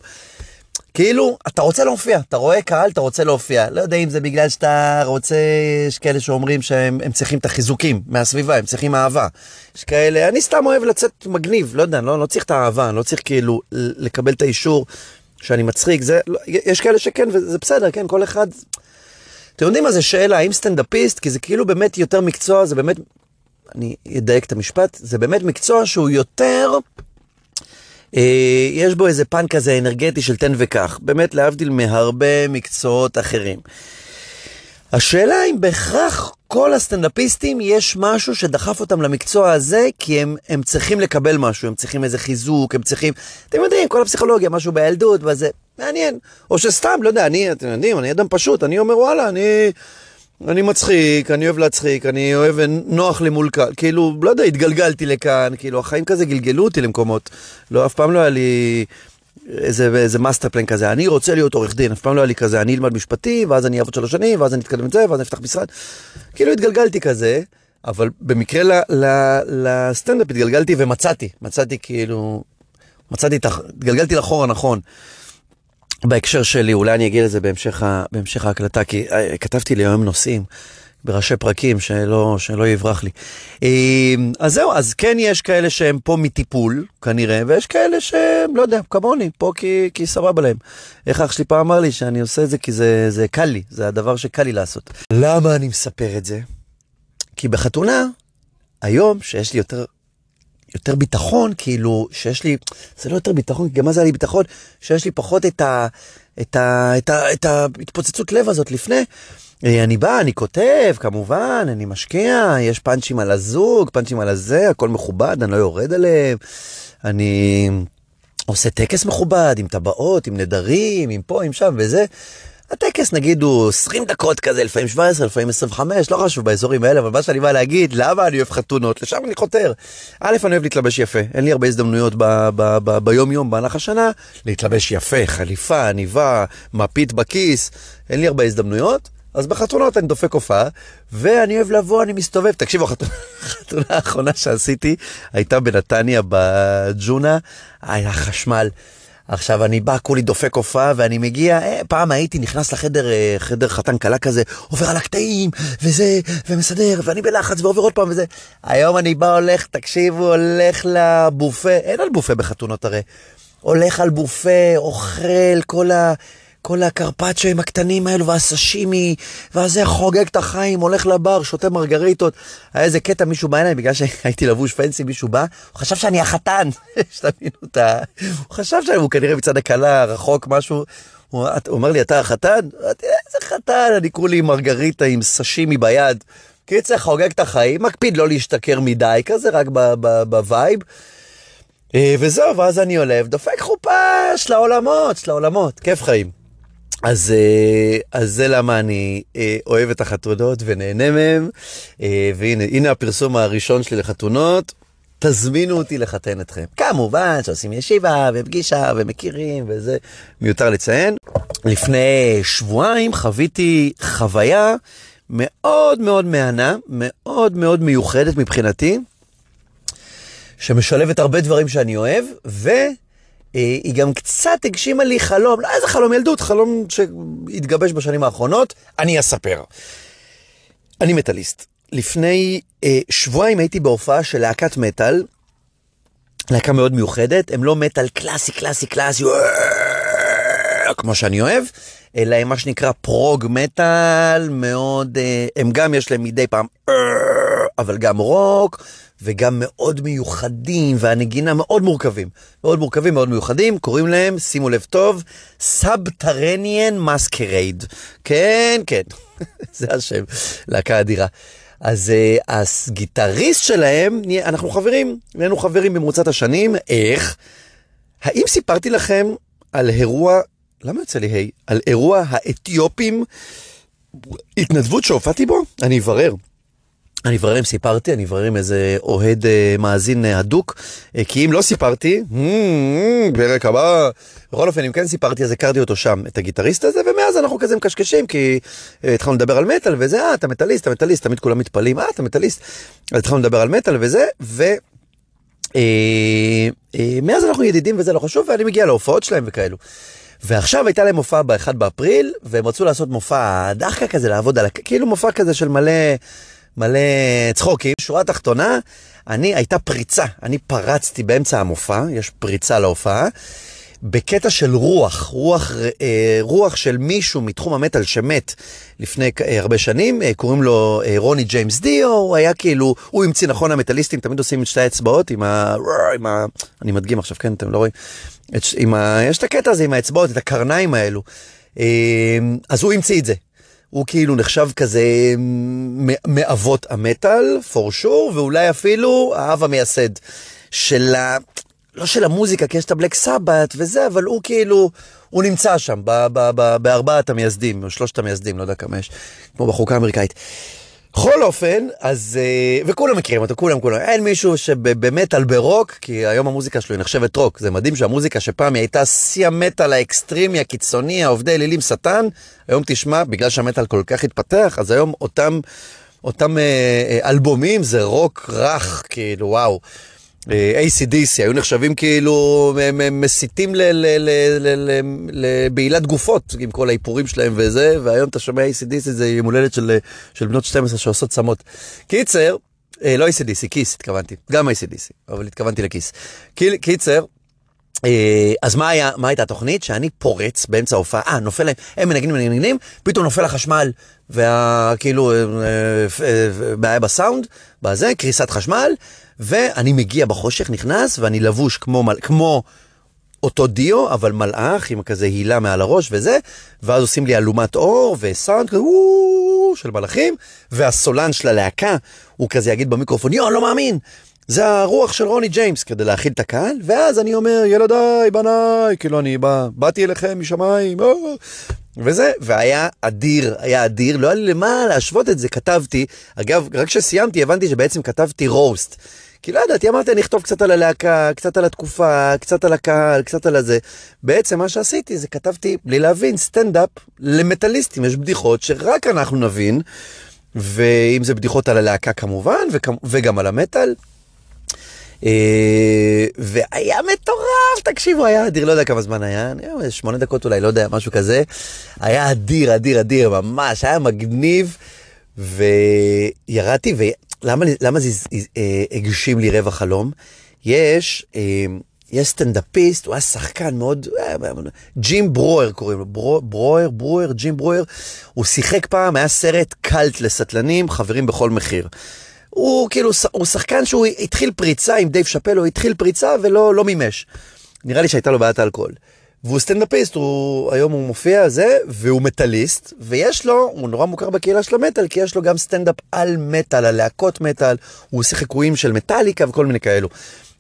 כאילו, אתה רוצה להופיע, אתה רואה קהל, אתה רוצה להופיע. לא יודע אם זה בגלל שאתה רוצה, יש כאלה שאומרים שהם צריכים את החיזוקים מהסביבה, הם צריכים אהבה. יש כאלה, אני סתם אוהב לצאת מגניב, לא יודע, לא, לא צריך את האהבה, אני לא צריך כאילו לקבל את האישור שאני מצחיק, זה, לא, יש כאלה שכן, וזה בסדר, כן, כל אחד... אתם יודעים מה זה שאלה, האם סטנדאפיסט, כי זה כאילו באמת יותר מקצוע, זה באמת, אני אדייק את המשפט, זה באמת מקצוע שהוא יותר, יש בו איזה פן כזה אנרגטי של תן וקח, באמת להבדיל מהרבה מקצועות אחרים. השאלה אם בהכרח כל הסטנדאפיסטים יש משהו שדחף אותם למקצוע הזה, כי הם, הם צריכים לקבל משהו, הם צריכים איזה חיזוק, הם צריכים, אתם יודעים, כל הפסיכולוגיה, משהו בילדות וזה, מעניין. או שסתם, לא יודע, אני, אתם יודעים, אני אדם פשוט, אני אומר, וואלה, אני, אני מצחיק, אני אוהב להצחיק, אני אוהב, נוח לי מול קהל, כאילו, לא יודע, התגלגלתי לכאן, כאילו, החיים כזה גלגלו אותי למקומות. לא, אף פעם לא היה לי... איזה, איזה master plan כזה, אני רוצה להיות עורך דין, אף פעם לא היה לי כזה, אני אלמד משפטי, ואז אני אעבוד שלוש שנים, ואז אני אתקדם את זה, ואז אני אפתח משרד. כאילו התגלגלתי כזה, אבל במקרה לסטנדאפ התגלגלתי ומצאתי, מצאתי כאילו, מצאתי, התגלגלתי לחור הנכון. בהקשר שלי, אולי אני אגיד לזה בהמשך, בהמשך ההקלטה, כי אה, כתבתי לי היום נושאים. בראשי פרקים, שלא, שלא יברח לי. אמ, אז זהו, אז כן יש כאלה שהם פה מטיפול, כנראה, ויש כאלה שהם, לא יודע, כמוני, פה כי, כי סבבה להם. איך אח שלי פעם אמר לי שאני עושה את זה כי זה, זה קל לי, זה הדבר שקל לי לעשות. למה אני מספר את זה? כי בחתונה, היום, שיש לי יותר יותר ביטחון, כאילו, שיש לי, זה לא יותר ביטחון, גם מה זה היה לי ביטחון? שיש לי פחות את ה... את, ה, את, ה, את ההתפוצצות לב הזאת לפני. אה, אני בא, אני כותב, כמובן, אני משקיע, יש פאנצ'ים על הזוג, פאנצ'ים על הזה, הכל מכובד, אני לא יורד עליהם. אני עושה טקס מכובד, עם טבעות, עם נדרים, עם פה, עם שם וזה. הטקס נגיד הוא 20 דקות כזה, לפעמים 17, לפעמים 25, לא חשוב באזורים האלה, אבל מה שאני בא להגיד, למה אני אוהב חתונות, לשם אני חותר. א', אני אוהב להתלבש יפה, אין לי הרבה הזדמנויות ביום יום, במהלך השנה, להתלבש יפה, חליפה, עניבה, מפית בכיס, אין לי הרבה הזדמנויות. אז בחתונות אני דופק הופעה, ואני אוהב לבוא, אני מסתובב. תקשיבו, החתונה האחרונה שעשיתי הייתה בנתניה, בג'ונה, היה חשמל. עכשיו אני בא, כולי דופק הופעה ואני מגיע, אה, פעם הייתי נכנס לחדר, אה, חדר חתן כלה כזה, עובר על הקטעים, וזה, ומסדר, ואני בלחץ ועובר עוד פעם וזה. היום אני בא, הולך, תקשיבו, הולך לבופה, אין על בופה בחתונות הרי. הולך על בופה, אוכל, כל ה... כל הקרפצ'ואים הקטנים האלו והסשימי, ואז זה חוגג את החיים, הולך לבר, שותה מרגריטות. היה איזה קטע, מישהו בא אליי, בגלל שהייתי לבוש פנסי, מישהו בא, הוא חשב שאני החתן, שתבינו את ה... הוא חשב שהוא כנראה מצד הכלה, רחוק, משהו. הוא אומר לי, אתה החתן? אמרתי, איזה חתן? אני כולי מרגריטה, עם סשימי ביד. קיצר, חוגג את החיים, מקפיד לא להשתכר מדי, כזה רק ב vibe. אה, וזהו, ואז אני עולה ודופק חופה של העולמות, של העולמות, כיף חיים. אז, אה, אז זה למה אני אה, אוהב את החתונות ונהנה מהם. אה, והנה, הנה הפרסום הראשון שלי לחתונות. תזמינו אותי לחתן אתכם. כמובן שעושים ישיבה ופגישה ומכירים וזה מיותר לציין. לפני שבועיים חוויתי חוויה מאוד מאוד מהנה, מאוד מאוד מיוחדת מבחינתי, שמשלבת הרבה דברים שאני אוהב, ו... אה, היא גם קצת הגשימה לי חלום, לא איזה חלום ילדות, חלום שהתגבש בשנים האחרונות, אני אספר. אני מטאליסט. לפני אה, שבועיים הייתי בהופעה של להקת מטאל, להקה מאוד מיוחדת, הם לא מטאל קלאסי, קלאסי, קלאסי, כמו שאני אוהב, אלא הם מה שנקרא prog metal, מאוד, אה, הם גם יש להם מדי פעם, אבל גם רוק, וגם מאוד מיוחדים, והנגינה מאוד מורכבים. מאוד מורכבים, מאוד מיוחדים, קוראים להם, שימו לב טוב, Subterranean Masquerade. כן, כן, זה השם, להקה אדירה. אז הגיטריסט שלהם, אנחנו חברים, נהיינו חברים במרוצת השנים, איך? האם סיפרתי לכם על אירוע, למה יוצא לי היי? על אירוע האתיופים, התנדבות שהופעתי בו? אני אברר. אני אברר אם סיפרתי, אני אברר עם איזה אוהד אה, מאזין אה, הדוק, אה, כי אם לא סיפרתי, פרק הבא, בכל אופן, אם כן סיפרתי, אז הכרתי אותו שם, את הגיטריסט הזה, ומאז אנחנו כזה מקשקשים, כי התחלנו לדבר על מטאל וזה, אה, אתה מטאליסט, אתה מטאליסט, תמיד כולם מתפלאים, אה, אתה מטאליסט. אז התחלנו לדבר על מטאל וזה, ו... מאז אנחנו ידידים וזה לא חשוב, ואני מגיע להופעות שלהם וכאלו. ועכשיו הייתה להם מופע ב-1 באפריל, והם רצו לעשות מופע דחקה כזה, לעבוד על, כאילו מופע כזה של מלא... מלא צחוקים. שורה תחתונה, אני, הייתה פריצה, אני פרצתי באמצע המופע, יש פריצה להופעה, בקטע של רוח, רוח, אה, רוח של מישהו מתחום המטאל שמת לפני אה, הרבה שנים, אה, קוראים לו רוני ג'יימס דיו, הוא היה כאילו, הוא המציא נכון המטאליסטים, תמיד עושים את שתי האצבעות עם ה... עם ה אני מדגים עכשיו, כן, אתם לא רואים? את, עם ה, יש את הקטע הזה עם האצבעות, את הקרניים האלו. אז הוא המציא את זה. הוא כאילו נחשב כזה מאבות המטאל, for sure, ואולי אפילו האב המייסד של ה... לא של המוזיקה, כי יש את ה Black Sabbath וזה, אבל הוא כאילו, הוא נמצא שם, בארבעת המייסדים, או שלושת המייסדים, לא יודע כמה יש, כמו בחוקה האמריקאית. בכל אופן, אז, אה, וכולם מכירים אותו, כולם, כולם, אין מישהו שבמטאל ברוק, כי היום המוזיקה שלו היא נחשבת רוק, זה מדהים שהמוזיקה שפעם היא הייתה שיא המטאל האקסטרימי, הקיצוני, העובדי אלילים שטן, היום תשמע, בגלל שהמטאל כל כך התפתח, אז היום אותם, אותם אה, אה, אלבומים זה רוק רך, כאילו, וואו. ACDC, היו נחשבים כאילו מסיתים לבעילת גופות עם כל האיפורים שלהם וזה, והיום אתה שומע ACDC זה יום הולדת של, של בנות 12 שעושות צמות. קיצר, לא ACDC, כיס התכוונתי, גם ACDC, אבל התכוונתי לכיס. קיצר, אז מה, היה, מה הייתה התוכנית? שאני פורץ באמצע ההופעה, אה, נופל להם, הם מנגנים, מנגנים, פתאום נופל החשמל, וכאילו, בעיה בסאונד, בזה, קריסת חשמל, ואני מגיע בחושך, נכנס, ואני לבוש כמו, כמו אותו דיו, אבל מלאך עם כזה הילה מעל הראש וזה, ואז עושים לי אלומת אור וסאונד כזה של מלאכים, והסולן של הלהקה, הוא כזה יגיד במיקרופון, יואו, לא מאמין, זה הרוח של רוני ג'יימס, כדי להכיל את הקהל, ואז אני אומר, ילדיי, בניי, כאילו אני בא, באתי אליכם משמיים, וזה, והיה אדיר, היה אדיר, לא היה לי למה להשוות את זה, כתבתי, אגב, רק כשסיימתי הבנתי שבעצם כתבתי רוסט. כי לא ידעתי, אמרתי, אני אכתוב קצת על הלהקה, קצת על התקופה, קצת על הקהל, קצת על הזה. בעצם מה שעשיתי זה כתבתי, בלי להבין, סטנדאפ למטאליסטים. יש בדיחות שרק אנחנו נבין, ואם זה בדיחות על הלהקה כמובן, וגם על המטאל. והיה מטורף, תקשיבו, היה אדיר, לא יודע כמה זמן היה, שמונה דקות אולי, לא יודע, משהו כזה. היה אדיר, אדיר, אדיר, ממש, היה מגניב. וירדתי, ולמה למה זה אה, הגשים לי רבע חלום? יש, אה, יש סטנדאפיסט, הוא היה שחקן מאוד, אה, ג'ים ברואר קוראים לו, ברואר, ברואר, ג'ים ברואר, הוא שיחק פעם, היה סרט קאלט לסטלנים, חברים בכל מחיר. הוא כאילו, הוא שחקן שהוא התחיל פריצה עם דייב שאפל, הוא התחיל פריצה ולא לא מימש. נראה לי שהייתה לו בעיית האלכוהול. והוא סטנדאפיסט, הוא, היום הוא מופיע זה, והוא מטאליסט, ויש לו, הוא נורא מוכר בקהילה של המטאל, כי יש לו גם סטנדאפ על מטאל, על להקות מטאל, הוא עושה חיקויים של מטאליקה וכל מיני כאלו.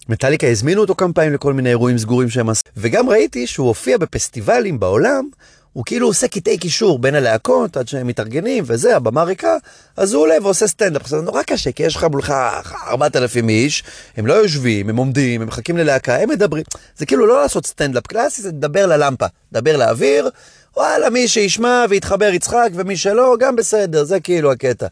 מטאליקה הזמינו אותו כמה פעמים לכל מיני אירועים סגורים שהם עשו, וגם ראיתי שהוא הופיע בפסטיבלים בעולם, הוא כאילו עושה קטעי קישור בין הלהקות עד שהם מתארגנים וזה, הבמה ריקה, אז הוא עולה ועושה סטנדאפ. זה נורא קשה, כי יש לך מולך 4,000 איש, הם לא יושבים, הם עומדים, הם מחכים ללהקה, הם מדברים. זה כאילו לא לעשות סטנדאפ קלאסי, זה לדבר ללמפה, לדבר לאוויר, וואלה, מי שישמע ויתחבר יצחק, ומי שלא, גם בסדר, זה כאילו הקטע.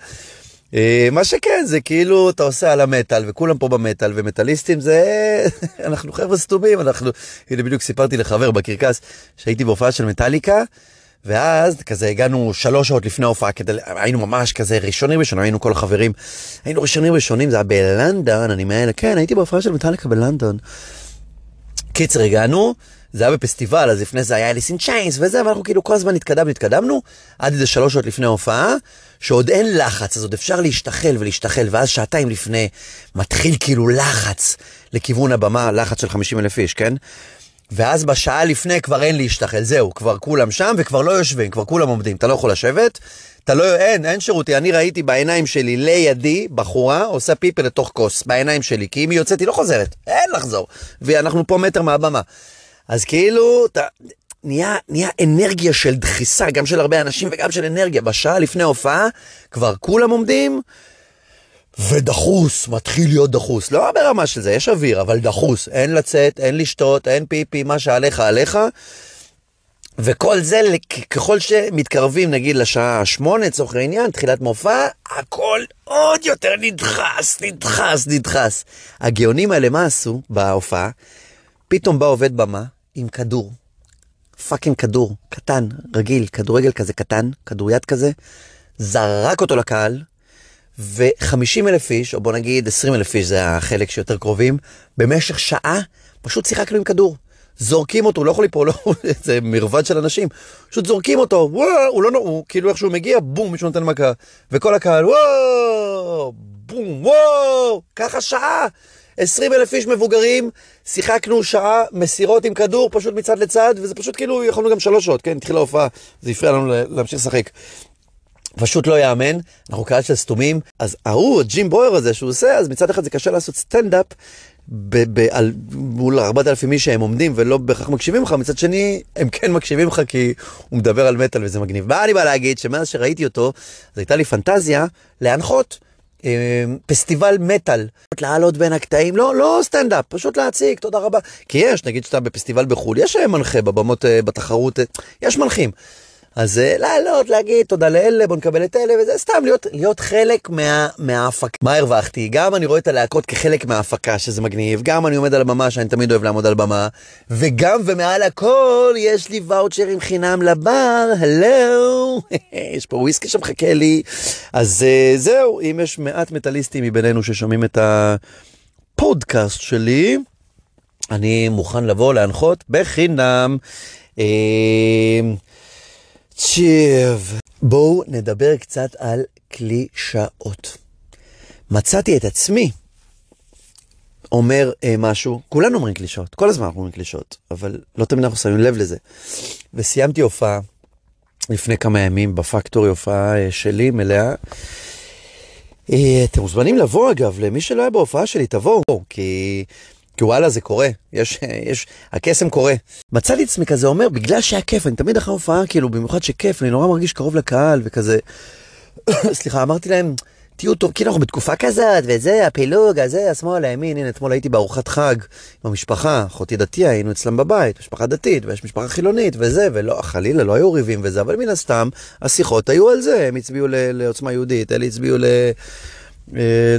אה, מה שכן, זה כאילו אתה עושה על המטאל, וכולם פה במטאל, ומטאליסטים זה... אנחנו חבר'ה סתומים, אנחנו... הנה בדיוק סיפרתי לחבר בקרקס שהייתי בהופעה של מטאליקה, ואז כזה הגענו שלוש שעות לפני ההופעה, כדי... היינו ממש כזה ראשונים ראשונים, היינו כל החברים, היינו ראשונים ראשונים, זה היה בלונדון, אני מאלה, כן, הייתי בהופעה של מטאליקה בלונדון. קיצר, הגענו, זה היה בפסטיבל, אז לפני זה היה אליס אין צ'יינס וזה, ואנחנו כאילו כל הזמן התקדמנו, התקדמנו, עד איזה שלוש שעות לפני ההופעה, שעוד אין לחץ, אז עוד אפשר להשתחל ולהשתחל, ואז שעתיים לפני מתחיל כאילו לחץ לכיוון הבמה, לחץ של 50 אלף איש, כן? ואז בשעה לפני כבר אין להשתחל, זהו, כבר כולם שם וכבר לא יושבים, כבר כולם עומדים, אתה לא יכול לשבת, אתה לא, אין, אין שירותי, אני ראיתי בעיניים שלי לידי בחורה עושה פיפל לתוך כוס, בעיניים שלי, כי אם היא יוצאת היא לא חוזרת, אין לחזור, ואנחנו פה מטר מהבמה. אז כאילו, אתה, נהיה, נהיה אנרגיה של דחיסה, גם של הרבה אנשים וגם של אנרגיה, בשעה לפני הופעה כבר כולם עומדים. ודחוס, מתחיל להיות דחוס. לא ברמה של זה, יש אוויר, אבל דחוס. אין לצאת, אין לשתות, אין פיפי, מה שעליך עליך. וכל זה, ככל שמתקרבים נגיד לשעה שמונה, לצורך העניין, תחילת מופע, הכל עוד יותר נדחס, נדחס, נדחס. הגאונים האלה, מה עשו בהופעה? פתאום בא עובד במה עם כדור. fucking כדור, קטן, רגיל, כדורגל כזה קטן, כדוריד כזה, זרק אותו לקהל, ו-50 אלף איש, או בוא נגיד 20 אלף איש, זה החלק שיותר קרובים, במשך שעה פשוט שיחקנו עם כדור. זורקים אותו, הוא לא יכול ליפול, לא, זה מרבד של אנשים, פשוט זורקים אותו, וואו, הוא לא נורא, הוא כאילו איך שהוא מגיע, בום, מישהו נותן מכה, וכל הקהל, וואו, בום, וואו, ככה שעה, 20 אלף איש מבוגרים, שיחקנו שעה מסירות עם כדור, פשוט מצד לצד, וזה פשוט כאילו, יכולנו גם שלוש שעות, כן, התחילה ההופעה, זה הפריע לנו להמשיך לשחק. פשוט לא יאמן, אנחנו קהל של סתומים, אז ההוא, הג'ים בויר הזה שהוא עושה, אז מצד אחד זה קשה לעשות סטנדאפ ב- ב- על, מול 4,000 איש שהם עומדים ולא בהכרח מקשיבים לך, מצד שני הם כן מקשיבים לך כי הוא מדבר על מטאל וזה מגניב. מה אני בא להגיד? שמאז שראיתי אותו, אז הייתה לי פנטזיה להנחות. אה, פסטיבל מטאל, לעלות בין הקטעים, לא, לא סטנדאפ, פשוט להציג, תודה רבה. כי יש, נגיד שאתה בפסטיבל בחו"ל, יש מנחה בבמות, אה, בתחרות, אה, יש מנחים. אז אה, לעלות, להגיד תודה לאלה, בוא נקבל את אלה, וזה סתם להיות, להיות חלק מה, מההפקה. מה הרווחתי? גם אני רואה את הלהקות כחלק מההפקה, שזה מגניב, גם אני עומד על הבמה, שאני תמיד אוהב לעמוד על במה, וגם ומעל הכל יש לי ואוצ'רים חינם לבר, הלו, יש פה וויסקי שמחכה לי. אז uh, זהו, אם יש מעט מטאליסטים מבינינו ששומעים את הפודקאסט שלי, אני מוכן לבוא להנחות בחינם. תקשיב, בואו נדבר קצת על קלישאות. מצאתי את עצמי אומר אה, משהו, כולנו אומרים קלישאות, כל הזמן אנחנו אומרים קלישאות, אבל לא תמיד אנחנו שמים לב לזה. וסיימתי הופעה לפני כמה ימים בפקטורי, הופעה אה, שלי מלאה. אה, אתם מוזמנים לבוא אגב, למי שלא היה בהופעה שלי, תבואו, כי כי וואלה זה קורה, יש, יש, הקסם קורה. מצאתי עצמי כזה אומר, בגלל שהיה כיף, אני תמיד אחרי הופעה, כאילו, במיוחד שכיף, אני נורא מרגיש קרוב לקהל וכזה, סליחה, אמרתי להם, תהיו טוב, כאילו אנחנו בתקופה כזאת, וזה, הפילוג, הזה, השמאל, הימין, הנה, אתמול הייתי בארוחת חג עם המשפחה, אחותי דתיה, היינו אצלם בבית, משפחה דתית, ויש משפחה חילונית, וזה, ולא, חלילה, לא היו ריבים וזה, אבל מן הסתם, השיחות היו על זה, הם הצביעו לעוצמה יהודית, אלה הצביעו ל... אה,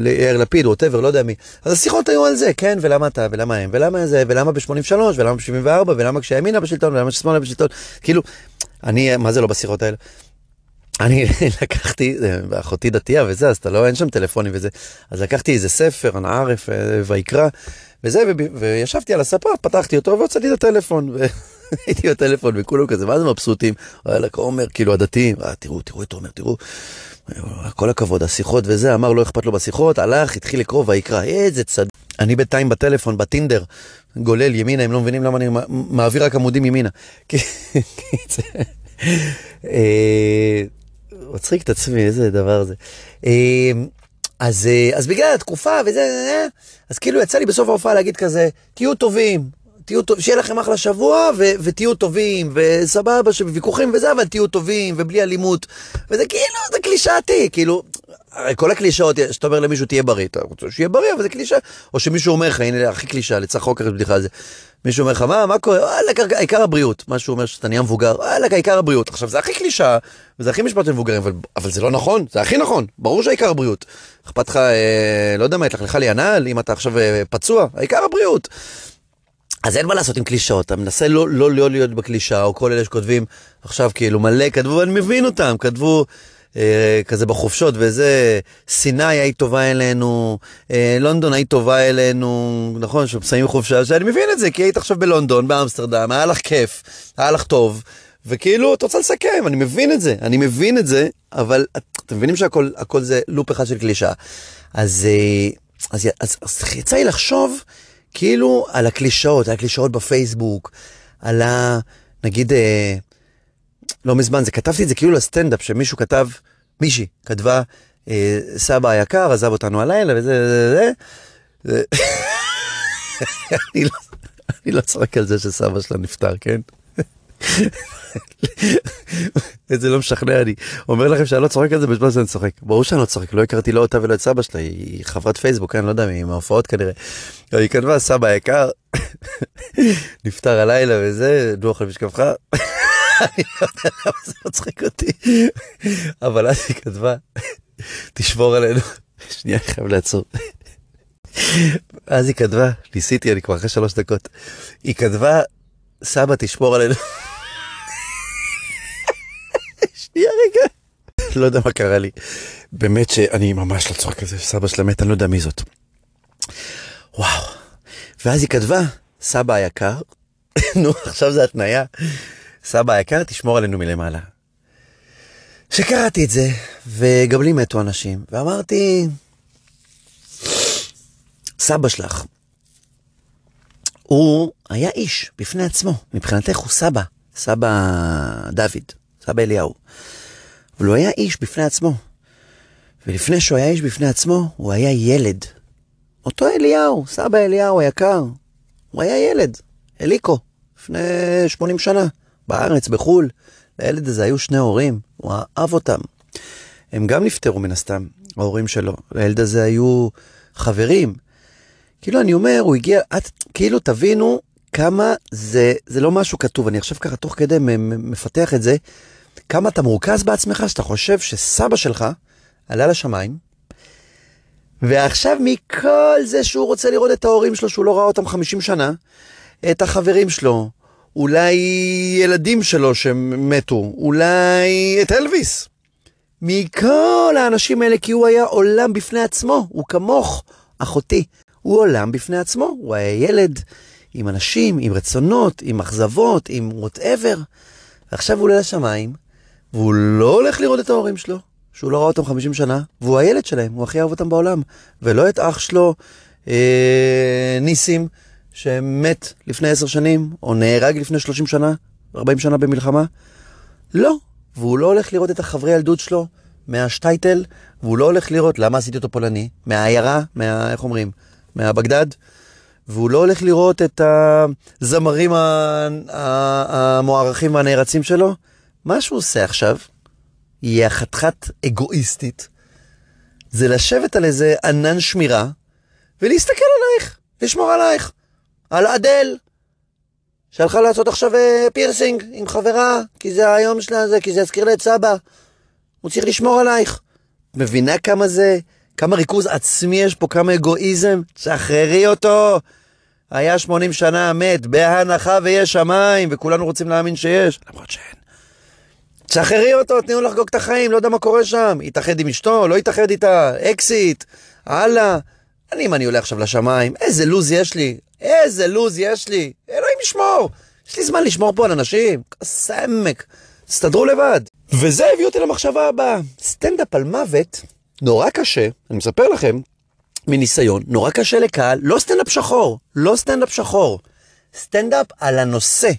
ליאיר לפיד, ווטאבר, לא יודע מי. אז השיחות היו על זה, כן, ולמה אתה, ולמה הם, ולמה זה, ולמה ב-83, ולמה ב-74, ולמה כשהימינה בשלטון, ולמה כששמאלה בשלטון. כאילו, אני, מה זה לא בשיחות האלה? אני לקחתי, אחותי דתייה וזה, אז אתה לא, אין שם טלפונים וזה. אז לקחתי איזה ספר, הנערף, אה, ויקרא, וזה, וישבתי על הספה, פתחתי אותו והוצאתי את הטלפון. הייתי בטלפון וכולם כזה, מה זה מבסוטים? וואלה, עומר, כאילו הדתיים, אה, תראו, תראו את עומר, תראו. כל הכבוד, השיחות וזה, אמר לא אכפת לו בשיחות, הלך, התחיל לקרוא ויקרא, איזה צד... אני בינתיים בטלפון, בטינדר, גולל ימינה, הם לא מבינים למה אני מעביר רק עמודים ימינה. אה, מצחיק את עצמי, איזה דבר זה. אה, אז, אז בגלל התקופה וזה, אז כאילו יצא לי בסוף ההופעה להגיד כזה, תהיו טובים, תהיו טוב, שיהיה לכם אחלה שבוע, ו- ותהיו טובים, וסבבה שבוויכוחים וזה, אבל תהיו טובים, ובלי אלימות. וזה כאילו, זה קלישאתי, כאילו, הרי כל הקלישאות, שאתה אומר למישהו תהיה בריא, אתה רוצה שיהיה בריא, אבל זה קלישה. או שמישהו אומר לך, הנה, הכי קלישה, לצחוק אחרי בדיחה על זה. מישהו אומר לך, מה, מה קורה? וואלה, העיקר הבריאות. משהו אומר שאתה נהיה מבוגר, וואלה, העיקר הבריאות. עכשיו, זה הכי קלישה, וזה הכי משפט של מבוגרים, אבל, אבל זה לא נכון, זה הכי נכון, ברור שהעיקר הבריאות. אכפת לך, אה, לא יודע מה, לך לי הנעל, אם אתה עכשיו אה, פצוע, העיקר הבריאות. אז אין מה לעשות עם קלישאות, אתה מנסה לא, לא, לא להיות בקלישה, או כל אלה שכותבים עכשיו כאילו מלא, כתבו, אני מבין אותם, כתבו, אה, כזה בחופשות וזה, סיני היית טובה אלינו, אה, לונדון היית טובה אלינו, נכון, שמסיימים חופשה, שאני מבין את זה, כי היית עכשיו בלונדון, באמסטרדם, היה לך כיף, היה לך טוב, וכאילו, את רוצה לסכם, אני מבין את זה, אני מבין את זה, אבל אתם מבינים שהכל הכל זה לופ אחד של קלישה. אז, אה, אז, אז, אז יצא לי לחשוב, כאילו, על הקלישאות, על הקלישאות בפייסבוק, על ה... נגיד, אה, לא מזמן, זה כתבתי את זה כאילו לסטנדאפ, שמישהו כתב, מישהי כתבה, אה, סבא היקר עזב אותנו הלילה וזה, זה, זה. אני, לא, אני לא צוחק על זה שסבא שלה נפטר, כן? זה לא משכנע, אני אומר לכם שאני לא צוחק על זה, בזמן שאני צוחק. ברור שאני לא צוחק, לא הכרתי לא אותה ולא את סבא שלה, היא חברת פייסבוק, אני לא יודע, היא מההופעות כנראה. היא כתבה, סבא היקר, נפטר הלילה וזה, דוח על משכבך. אני לא יודע למה זה מצחיק אותי. אבל אז היא כתבה, תשמור עלינו. שנייה, אני חייב לעצור. אז היא כתבה, ניסיתי, אני כבר אחרי שלוש דקות. היא כתבה, סבא, תשמור עלינו. שנייה רגע. לא יודע מה קרה לי. באמת שאני ממש לא צוחק על זה שסבא שלה מת, אני לא יודע מי זאת. וואו. ואז היא כתבה, סבא היקר, נו, עכשיו זה התניה. סבא היקר, תשמור עלינו מלמעלה. שקראתי את זה, וגם לי מתו אנשים, ואמרתי, סבא שלך, הוא היה איש בפני עצמו, מבחינתך הוא סבא, סבא דוד, סבא אליהו. אבל הוא היה איש בפני עצמו. ולפני שהוא היה איש בפני עצמו, הוא היה ילד. אותו אליהו, סבא אליהו היקר, הוא היה ילד, אליקו, לפני 80 שנה. בארץ, בחו"ל. לילד הזה היו שני הורים, הוא אהב אותם. הם גם נפטרו מן הסתם, ההורים שלו. לילד הזה היו חברים. כאילו, אני אומר, הוא הגיע, את, כאילו, תבינו כמה זה, זה לא משהו כתוב. אני עכשיו ככה, תוך כדי מפתח את זה, כמה אתה מרוכז בעצמך, שאתה חושב שסבא שלך עלה לשמיים, ועכשיו מכל זה שהוא רוצה לראות את ההורים שלו, שהוא לא ראה אותם 50 שנה, את החברים שלו, אולי ילדים שלו שמתו, אולי את אלוויס. מכל האנשים האלה, כי הוא היה עולם בפני עצמו, הוא כמוך, אחותי. הוא עולם בפני עצמו, הוא היה ילד עם אנשים, עם רצונות, עם אכזבות, עם whatever. ועכשיו הוא עולה לשמיים, והוא לא הולך לראות את ההורים שלו, שהוא לא ראה אותם 50 שנה, והוא הילד שלהם, הוא הכי אהב אותם בעולם. ולא את אח שלו, אה, ניסים, שמת לפני עשר שנים, או נהרג לפני שלושים שנה, ארבעים שנה במלחמה? לא. והוא לא הולך לראות את החברי ילדות שלו מהשטייטל, והוא לא הולך לראות, למה עשיתי אותו פולני? מהעיירה, מה... איך אומרים? מהבגדד? והוא לא הולך לראות את הזמרים המוערכים והנערצים שלו? מה שהוא עושה עכשיו, היא החתכת אגואיסטית, זה לשבת על איזה ענן שמירה ולהסתכל עלייך, לשמור עלייך. על אדל, שהלכה לעשות עכשיו אה, פירסינג עם חברה, כי זה היום שלה זה, כי זה יזכיר לה את סבא. הוא צריך לשמור עלייך. מבינה כמה זה, כמה ריכוז עצמי יש פה, כמה אגואיזם? שחררי אותו. חיה 80 שנה מת, בהנחה ויש שמיים, וכולנו רוצים להאמין שיש, למרות שאין. תשחררי אותו, תני לו לחגוג את החיים, לא יודע מה קורה שם. יתאחד עם אשתו, לא יתאחד איתה, אקזיט, הלאה. אני, אם אני עולה עכשיו לשמיים, איזה לוז יש לי. איזה לוז יש לי, אלוהים ישמור. יש לי זמן לשמור פה על אנשים, סמק, תסתדרו לבד. וזה הביא אותי למחשבה הבאה. סטנדאפ על מוות, נורא קשה, אני מספר לכם, מניסיון, נורא קשה לקהל, לא סטנדאפ שחור, לא סטנדאפ שחור, סטנדאפ על הנושא.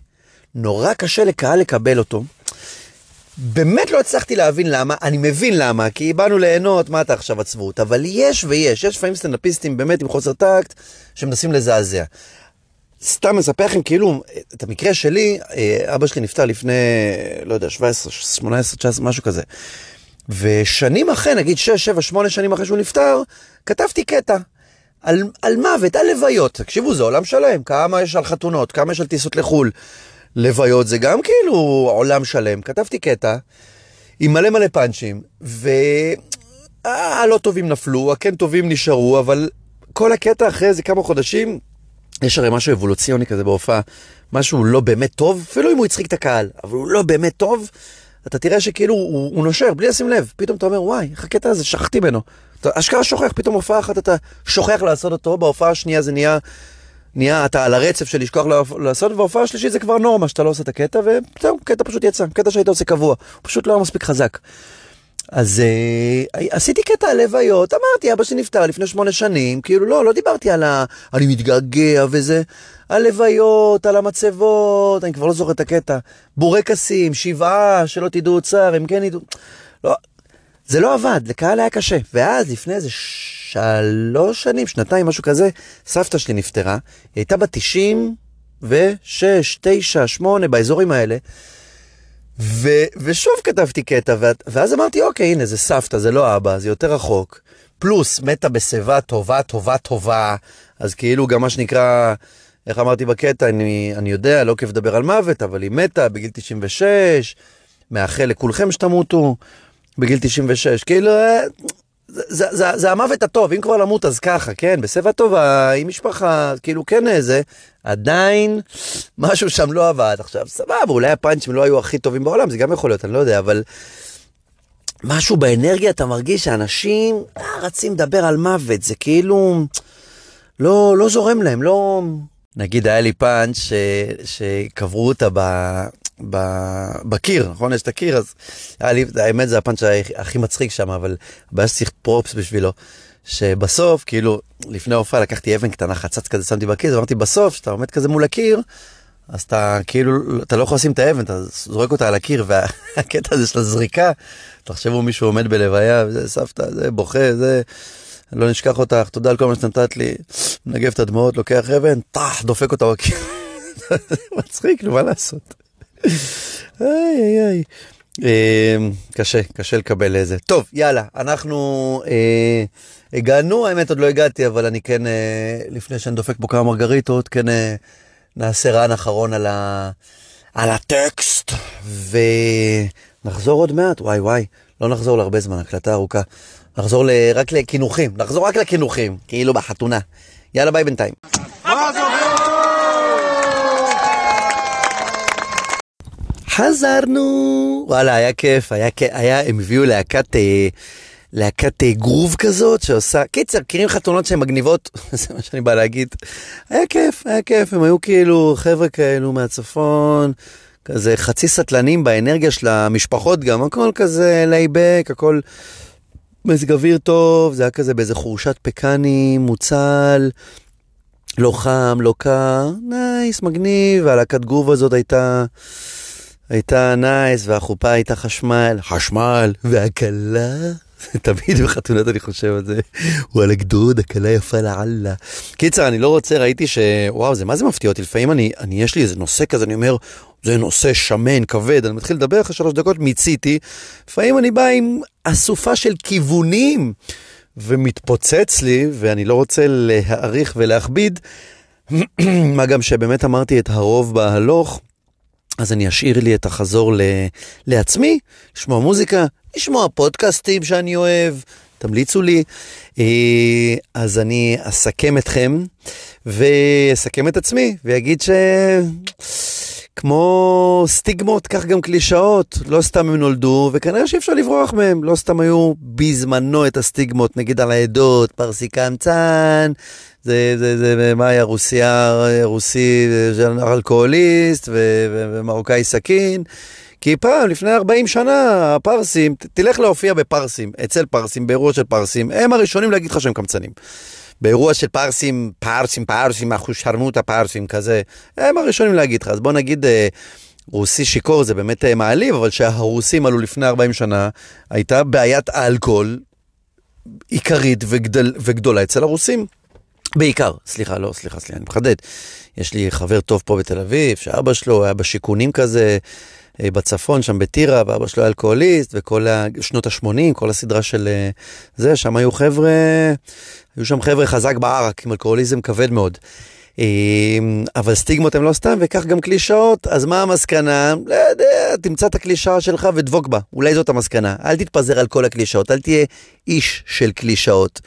נורא קשה לקהל לקבל אותו. באמת לא הצלחתי להבין למה, אני מבין למה, כי באנו ליהנות, מה אתה עכשיו עצבות? אבל יש ויש, יש לפעמים סטנדאפיסטים באמת עם חוסר טקט, שמנסים לזעזע. סתם מספר לכם כאילו, את המקרה שלי, אה, אבא שלי נפטר לפני, לא יודע, 17, 18, 19, משהו כזה. ושנים אחרי, נגיד 6, 7, 8 שנים אחרי שהוא נפטר, כתבתי קטע. על, על מוות, על לוויות. תקשיבו, זה עולם שלם. כמה יש על חתונות, כמה יש על טיסות לחו"ל. לוויות זה גם כאילו עולם שלם. כתבתי קטע עם מלא מלא פאנצ'ים, והלא טובים נפלו, הכן טובים נשארו, אבל כל הקטע אחרי איזה כמה חודשים, יש הרי משהו אבולוציוני כזה בהופעה, משהו לא באמת טוב, אפילו אם הוא הצחיק את הקהל, אבל הוא לא באמת טוב, אתה תראה שכאילו הוא, הוא נושר בלי לשים לב, פתאום אתה אומר, וואי, איך הקטע הזה, שכחתי ממנו. אתה אשכרה שוכח, פתאום הופעה אחת אתה שוכח לעשות אותו, בהופעה השנייה זה נהיה, נהיה, אתה על הרצף של לשכוח לעשות, ובהופעה השלישית זה כבר נורמה שאתה לא עושה את הקטע, וזהו, קטע פשוט יצא, קטע שהיית עושה קבוע, פשוט לא היה מספיק חזק. אז uh, עשיתי קטע על לוויות, אמרתי, אבא שלי נפטר לפני שמונה שנים, כאילו לא, לא דיברתי על ה... אני מתגעגע וזה, על לוויות, על המצבות, אני כבר לא זוכר את הקטע. בורקסים, שבעה, שלא תדעו צער, הם כן ידעו... לא, זה לא עבד, לקהל היה קשה. ואז לפני איזה שלוש שנים, שנתיים, משהו כזה, סבתא שלי נפטרה, היא הייתה בת 96, 9, 8, באזורים האלה. ו, ושוב כתבתי קטע, ואז אמרתי, אוקיי, הנה, זה סבתא, זה לא אבא, זה יותר רחוק. פלוס, מתה בשיבה טובה, טובה, טובה. אז כאילו, גם מה שנקרא, איך אמרתי בקטע, אני, אני יודע, לא כיף לדבר על מוות, אבל היא מתה בגיל 96, מאחל לכולכם שתמותו בגיל 96. כאילו, אה, זה, זה, זה, זה המוות הטוב, אם כבר למות אז ככה, כן, בשיבה טובה, עם משפחה, כאילו כן איזה, עדיין משהו שם לא עבד. עכשיו, סבבה, אולי הפאנצ'ים לא היו הכי טובים בעולם, זה גם יכול להיות, אני לא יודע, אבל משהו באנרגיה, אתה מרגיש שאנשים אה, רצים לדבר על מוות, זה כאילו לא, לא זורם להם, לא... נגיד היה לי פאנץ' שקברו אותה ב... בקיר, נכון? יש את הקיר, אז לי, האמת זה הפאנץ' הכי מצחיק שם, אבל הבעיה שצריך פרופס בשבילו. שבסוף, כאילו, לפני ההופעה לקחתי אבן קטנה, חצץ כזה, שמתי בכיס, אמרתי, בסוף, כשאתה עומד כזה מול הקיר, אז אתה כאילו, אתה לא יכול לשים את האבן, אתה זורק אותה על הקיר, והקטע הזה של הזריקה, תחשבו מישהו עומד בלוויה, וזה סבתא, זה בוכה, זה... לא נשכח אותך, תודה על כל מה שנתת לי, מנגב את הדמעות, לוקח אבן, טח, דופק אותה בקיר. מצחיק, נו, מה לעשות? איי איי איי. אמ, קשה, קשה לקבל איזה. טוב, יאללה, אנחנו אה, הגענו, האמת עוד לא הגעתי, אבל אני כן, אה, לפני שאני דופק פה כמה מרגריטות, כן אה, נעשה רען אחרון על, ה, על הטקסט, ונחזור עוד מעט, וואי וואי, לא נחזור להרבה זמן, הקלטה ארוכה. נחזור ל... רק לקינוחים, נחזור רק לקינוחים, כאילו בחתונה. יאללה ביי בינתיים. חזרנו! וואלה, היה כיף, היה היה, הם הביאו להקת, אה, להקת אה, גרוב כזאת שעושה, קיצר, מכירים חתונות שהן מגניבות? זה מה שאני בא להגיד. היה כיף, היה כיף, הם היו כאילו חבר'ה כאלו מהצפון, כזה חצי סטלנים באנרגיה של המשפחות גם, הכל כזה laid back, הכל מזג אוויר טוב, זה היה כזה באיזה חורשת פקנים, מוצל. לא חם, לא קר, nice, מגניב, והלהקת גרוב הזאת הייתה... הייתה nice, והחופה הייתה חשמל, חשמל, והכלה, תמיד בחתונות אני חושב על זה, וואלה גדוד, הכלה יפה לאללה. קיצר, אני לא רוצה, ראיתי ש... וואו, זה מה זה מפתיע אותי, לפעמים אני, אני, יש לי איזה נושא כזה, אני אומר, זה נושא שמן, כבד, אני מתחיל לדבר אחרי שלוש דקות, מיציתי. לפעמים אני בא עם אסופה של כיוונים, ומתפוצץ לי, ואני לא רוצה להעריך ולהכביד, מה גם שבאמת אמרתי את הרוב בהלוך. אז אני אשאיר לי את החזור ל... לעצמי, לשמוע מוזיקה, לשמוע פודקאסטים שאני אוהב, תמליצו לי. אה, אז אני אסכם אתכם ואסכם את עצמי ואגיד ש... כמו סטיגמות, כך גם קלישאות, לא סתם הם נולדו, וכנראה שאי אפשר לברוח מהם, לא סתם היו בזמנו את הסטיגמות, נגיד על העדות, פרסי קמצן, זה, זה, זה, זה, מה היה, רוסיה, רוסי, אלכוהוליסט ומרוקאי סכין. כי פעם, לפני 40 שנה, הפרסים, תלך להופיע בפרסים, אצל פרסים, באירוע של פרסים, הם הראשונים להגיד לך שהם קמצנים. באירוע של פרסים, פרסים, פרסים, אחושרמוטה פרסים כזה, הם הראשונים להגיד לך. אז בוא נגיד, אה, רוסי שיכור זה באמת אה, מעליב, אבל שהרוסים עלו לפני 40 שנה, הייתה בעיית אלכוהול עיקרית וגדל, וגדולה אצל הרוסים. בעיקר, סליחה, לא, סליחה, סליחה, אני מחדד. יש לי חבר טוב פה בתל אביב, שאבא שלו היה בשיכונים כזה, בצפון, שם בטירה, ואבא שלו היה אלכוהוליסט, וכל שנות ה-80, כל הסדרה של אה, זה, שם היו חבר'ה, היו שם חבר'ה חזק בערק, עם אלכוהוליזם כבד מאוד. אה, אבל סטיגמות הם לא סתם, וכך גם קלישאות, אז מה המסקנה? לא יודע, תמצא את הקלישאה שלך ודבוק בה, אולי זאת המסקנה. אל תתפזר על כל הקלישאות, אל תהיה איש של קלישאות.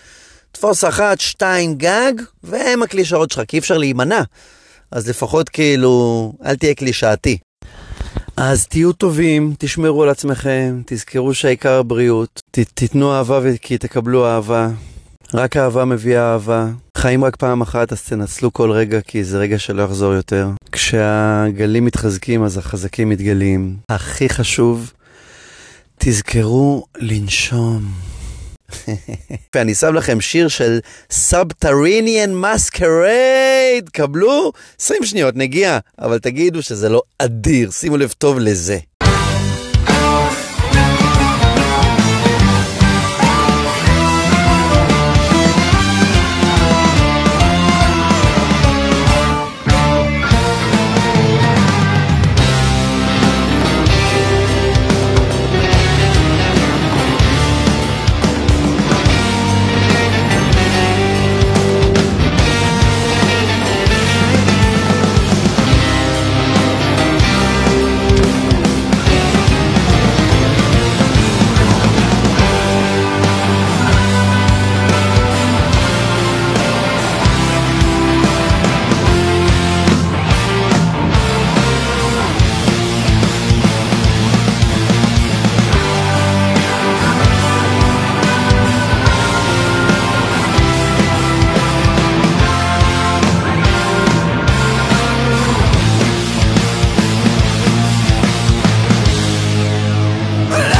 תפוס אחת, שתיים גג, והם הקלישאות שלך, כי אי אפשר להימנע. אז לפחות כאילו, אל תהיה קלישאתי. אז תהיו טובים, תשמרו על עצמכם, תזכרו שהעיקר הבריאות, ת, תיתנו אהבה כי תקבלו אהבה. רק אהבה מביאה אהבה. חיים רק פעם אחת, אז תנצלו כל רגע, כי זה רגע שלא יחזור יותר. כשהגלים מתחזקים, אז החזקים מתגלים. הכי חשוב, תזכרו לנשום. ואני שם לכם שיר של Subterranean Masquerade, קבלו? 20 שניות, נגיע, אבל תגידו שזה לא אדיר, שימו לב טוב לזה.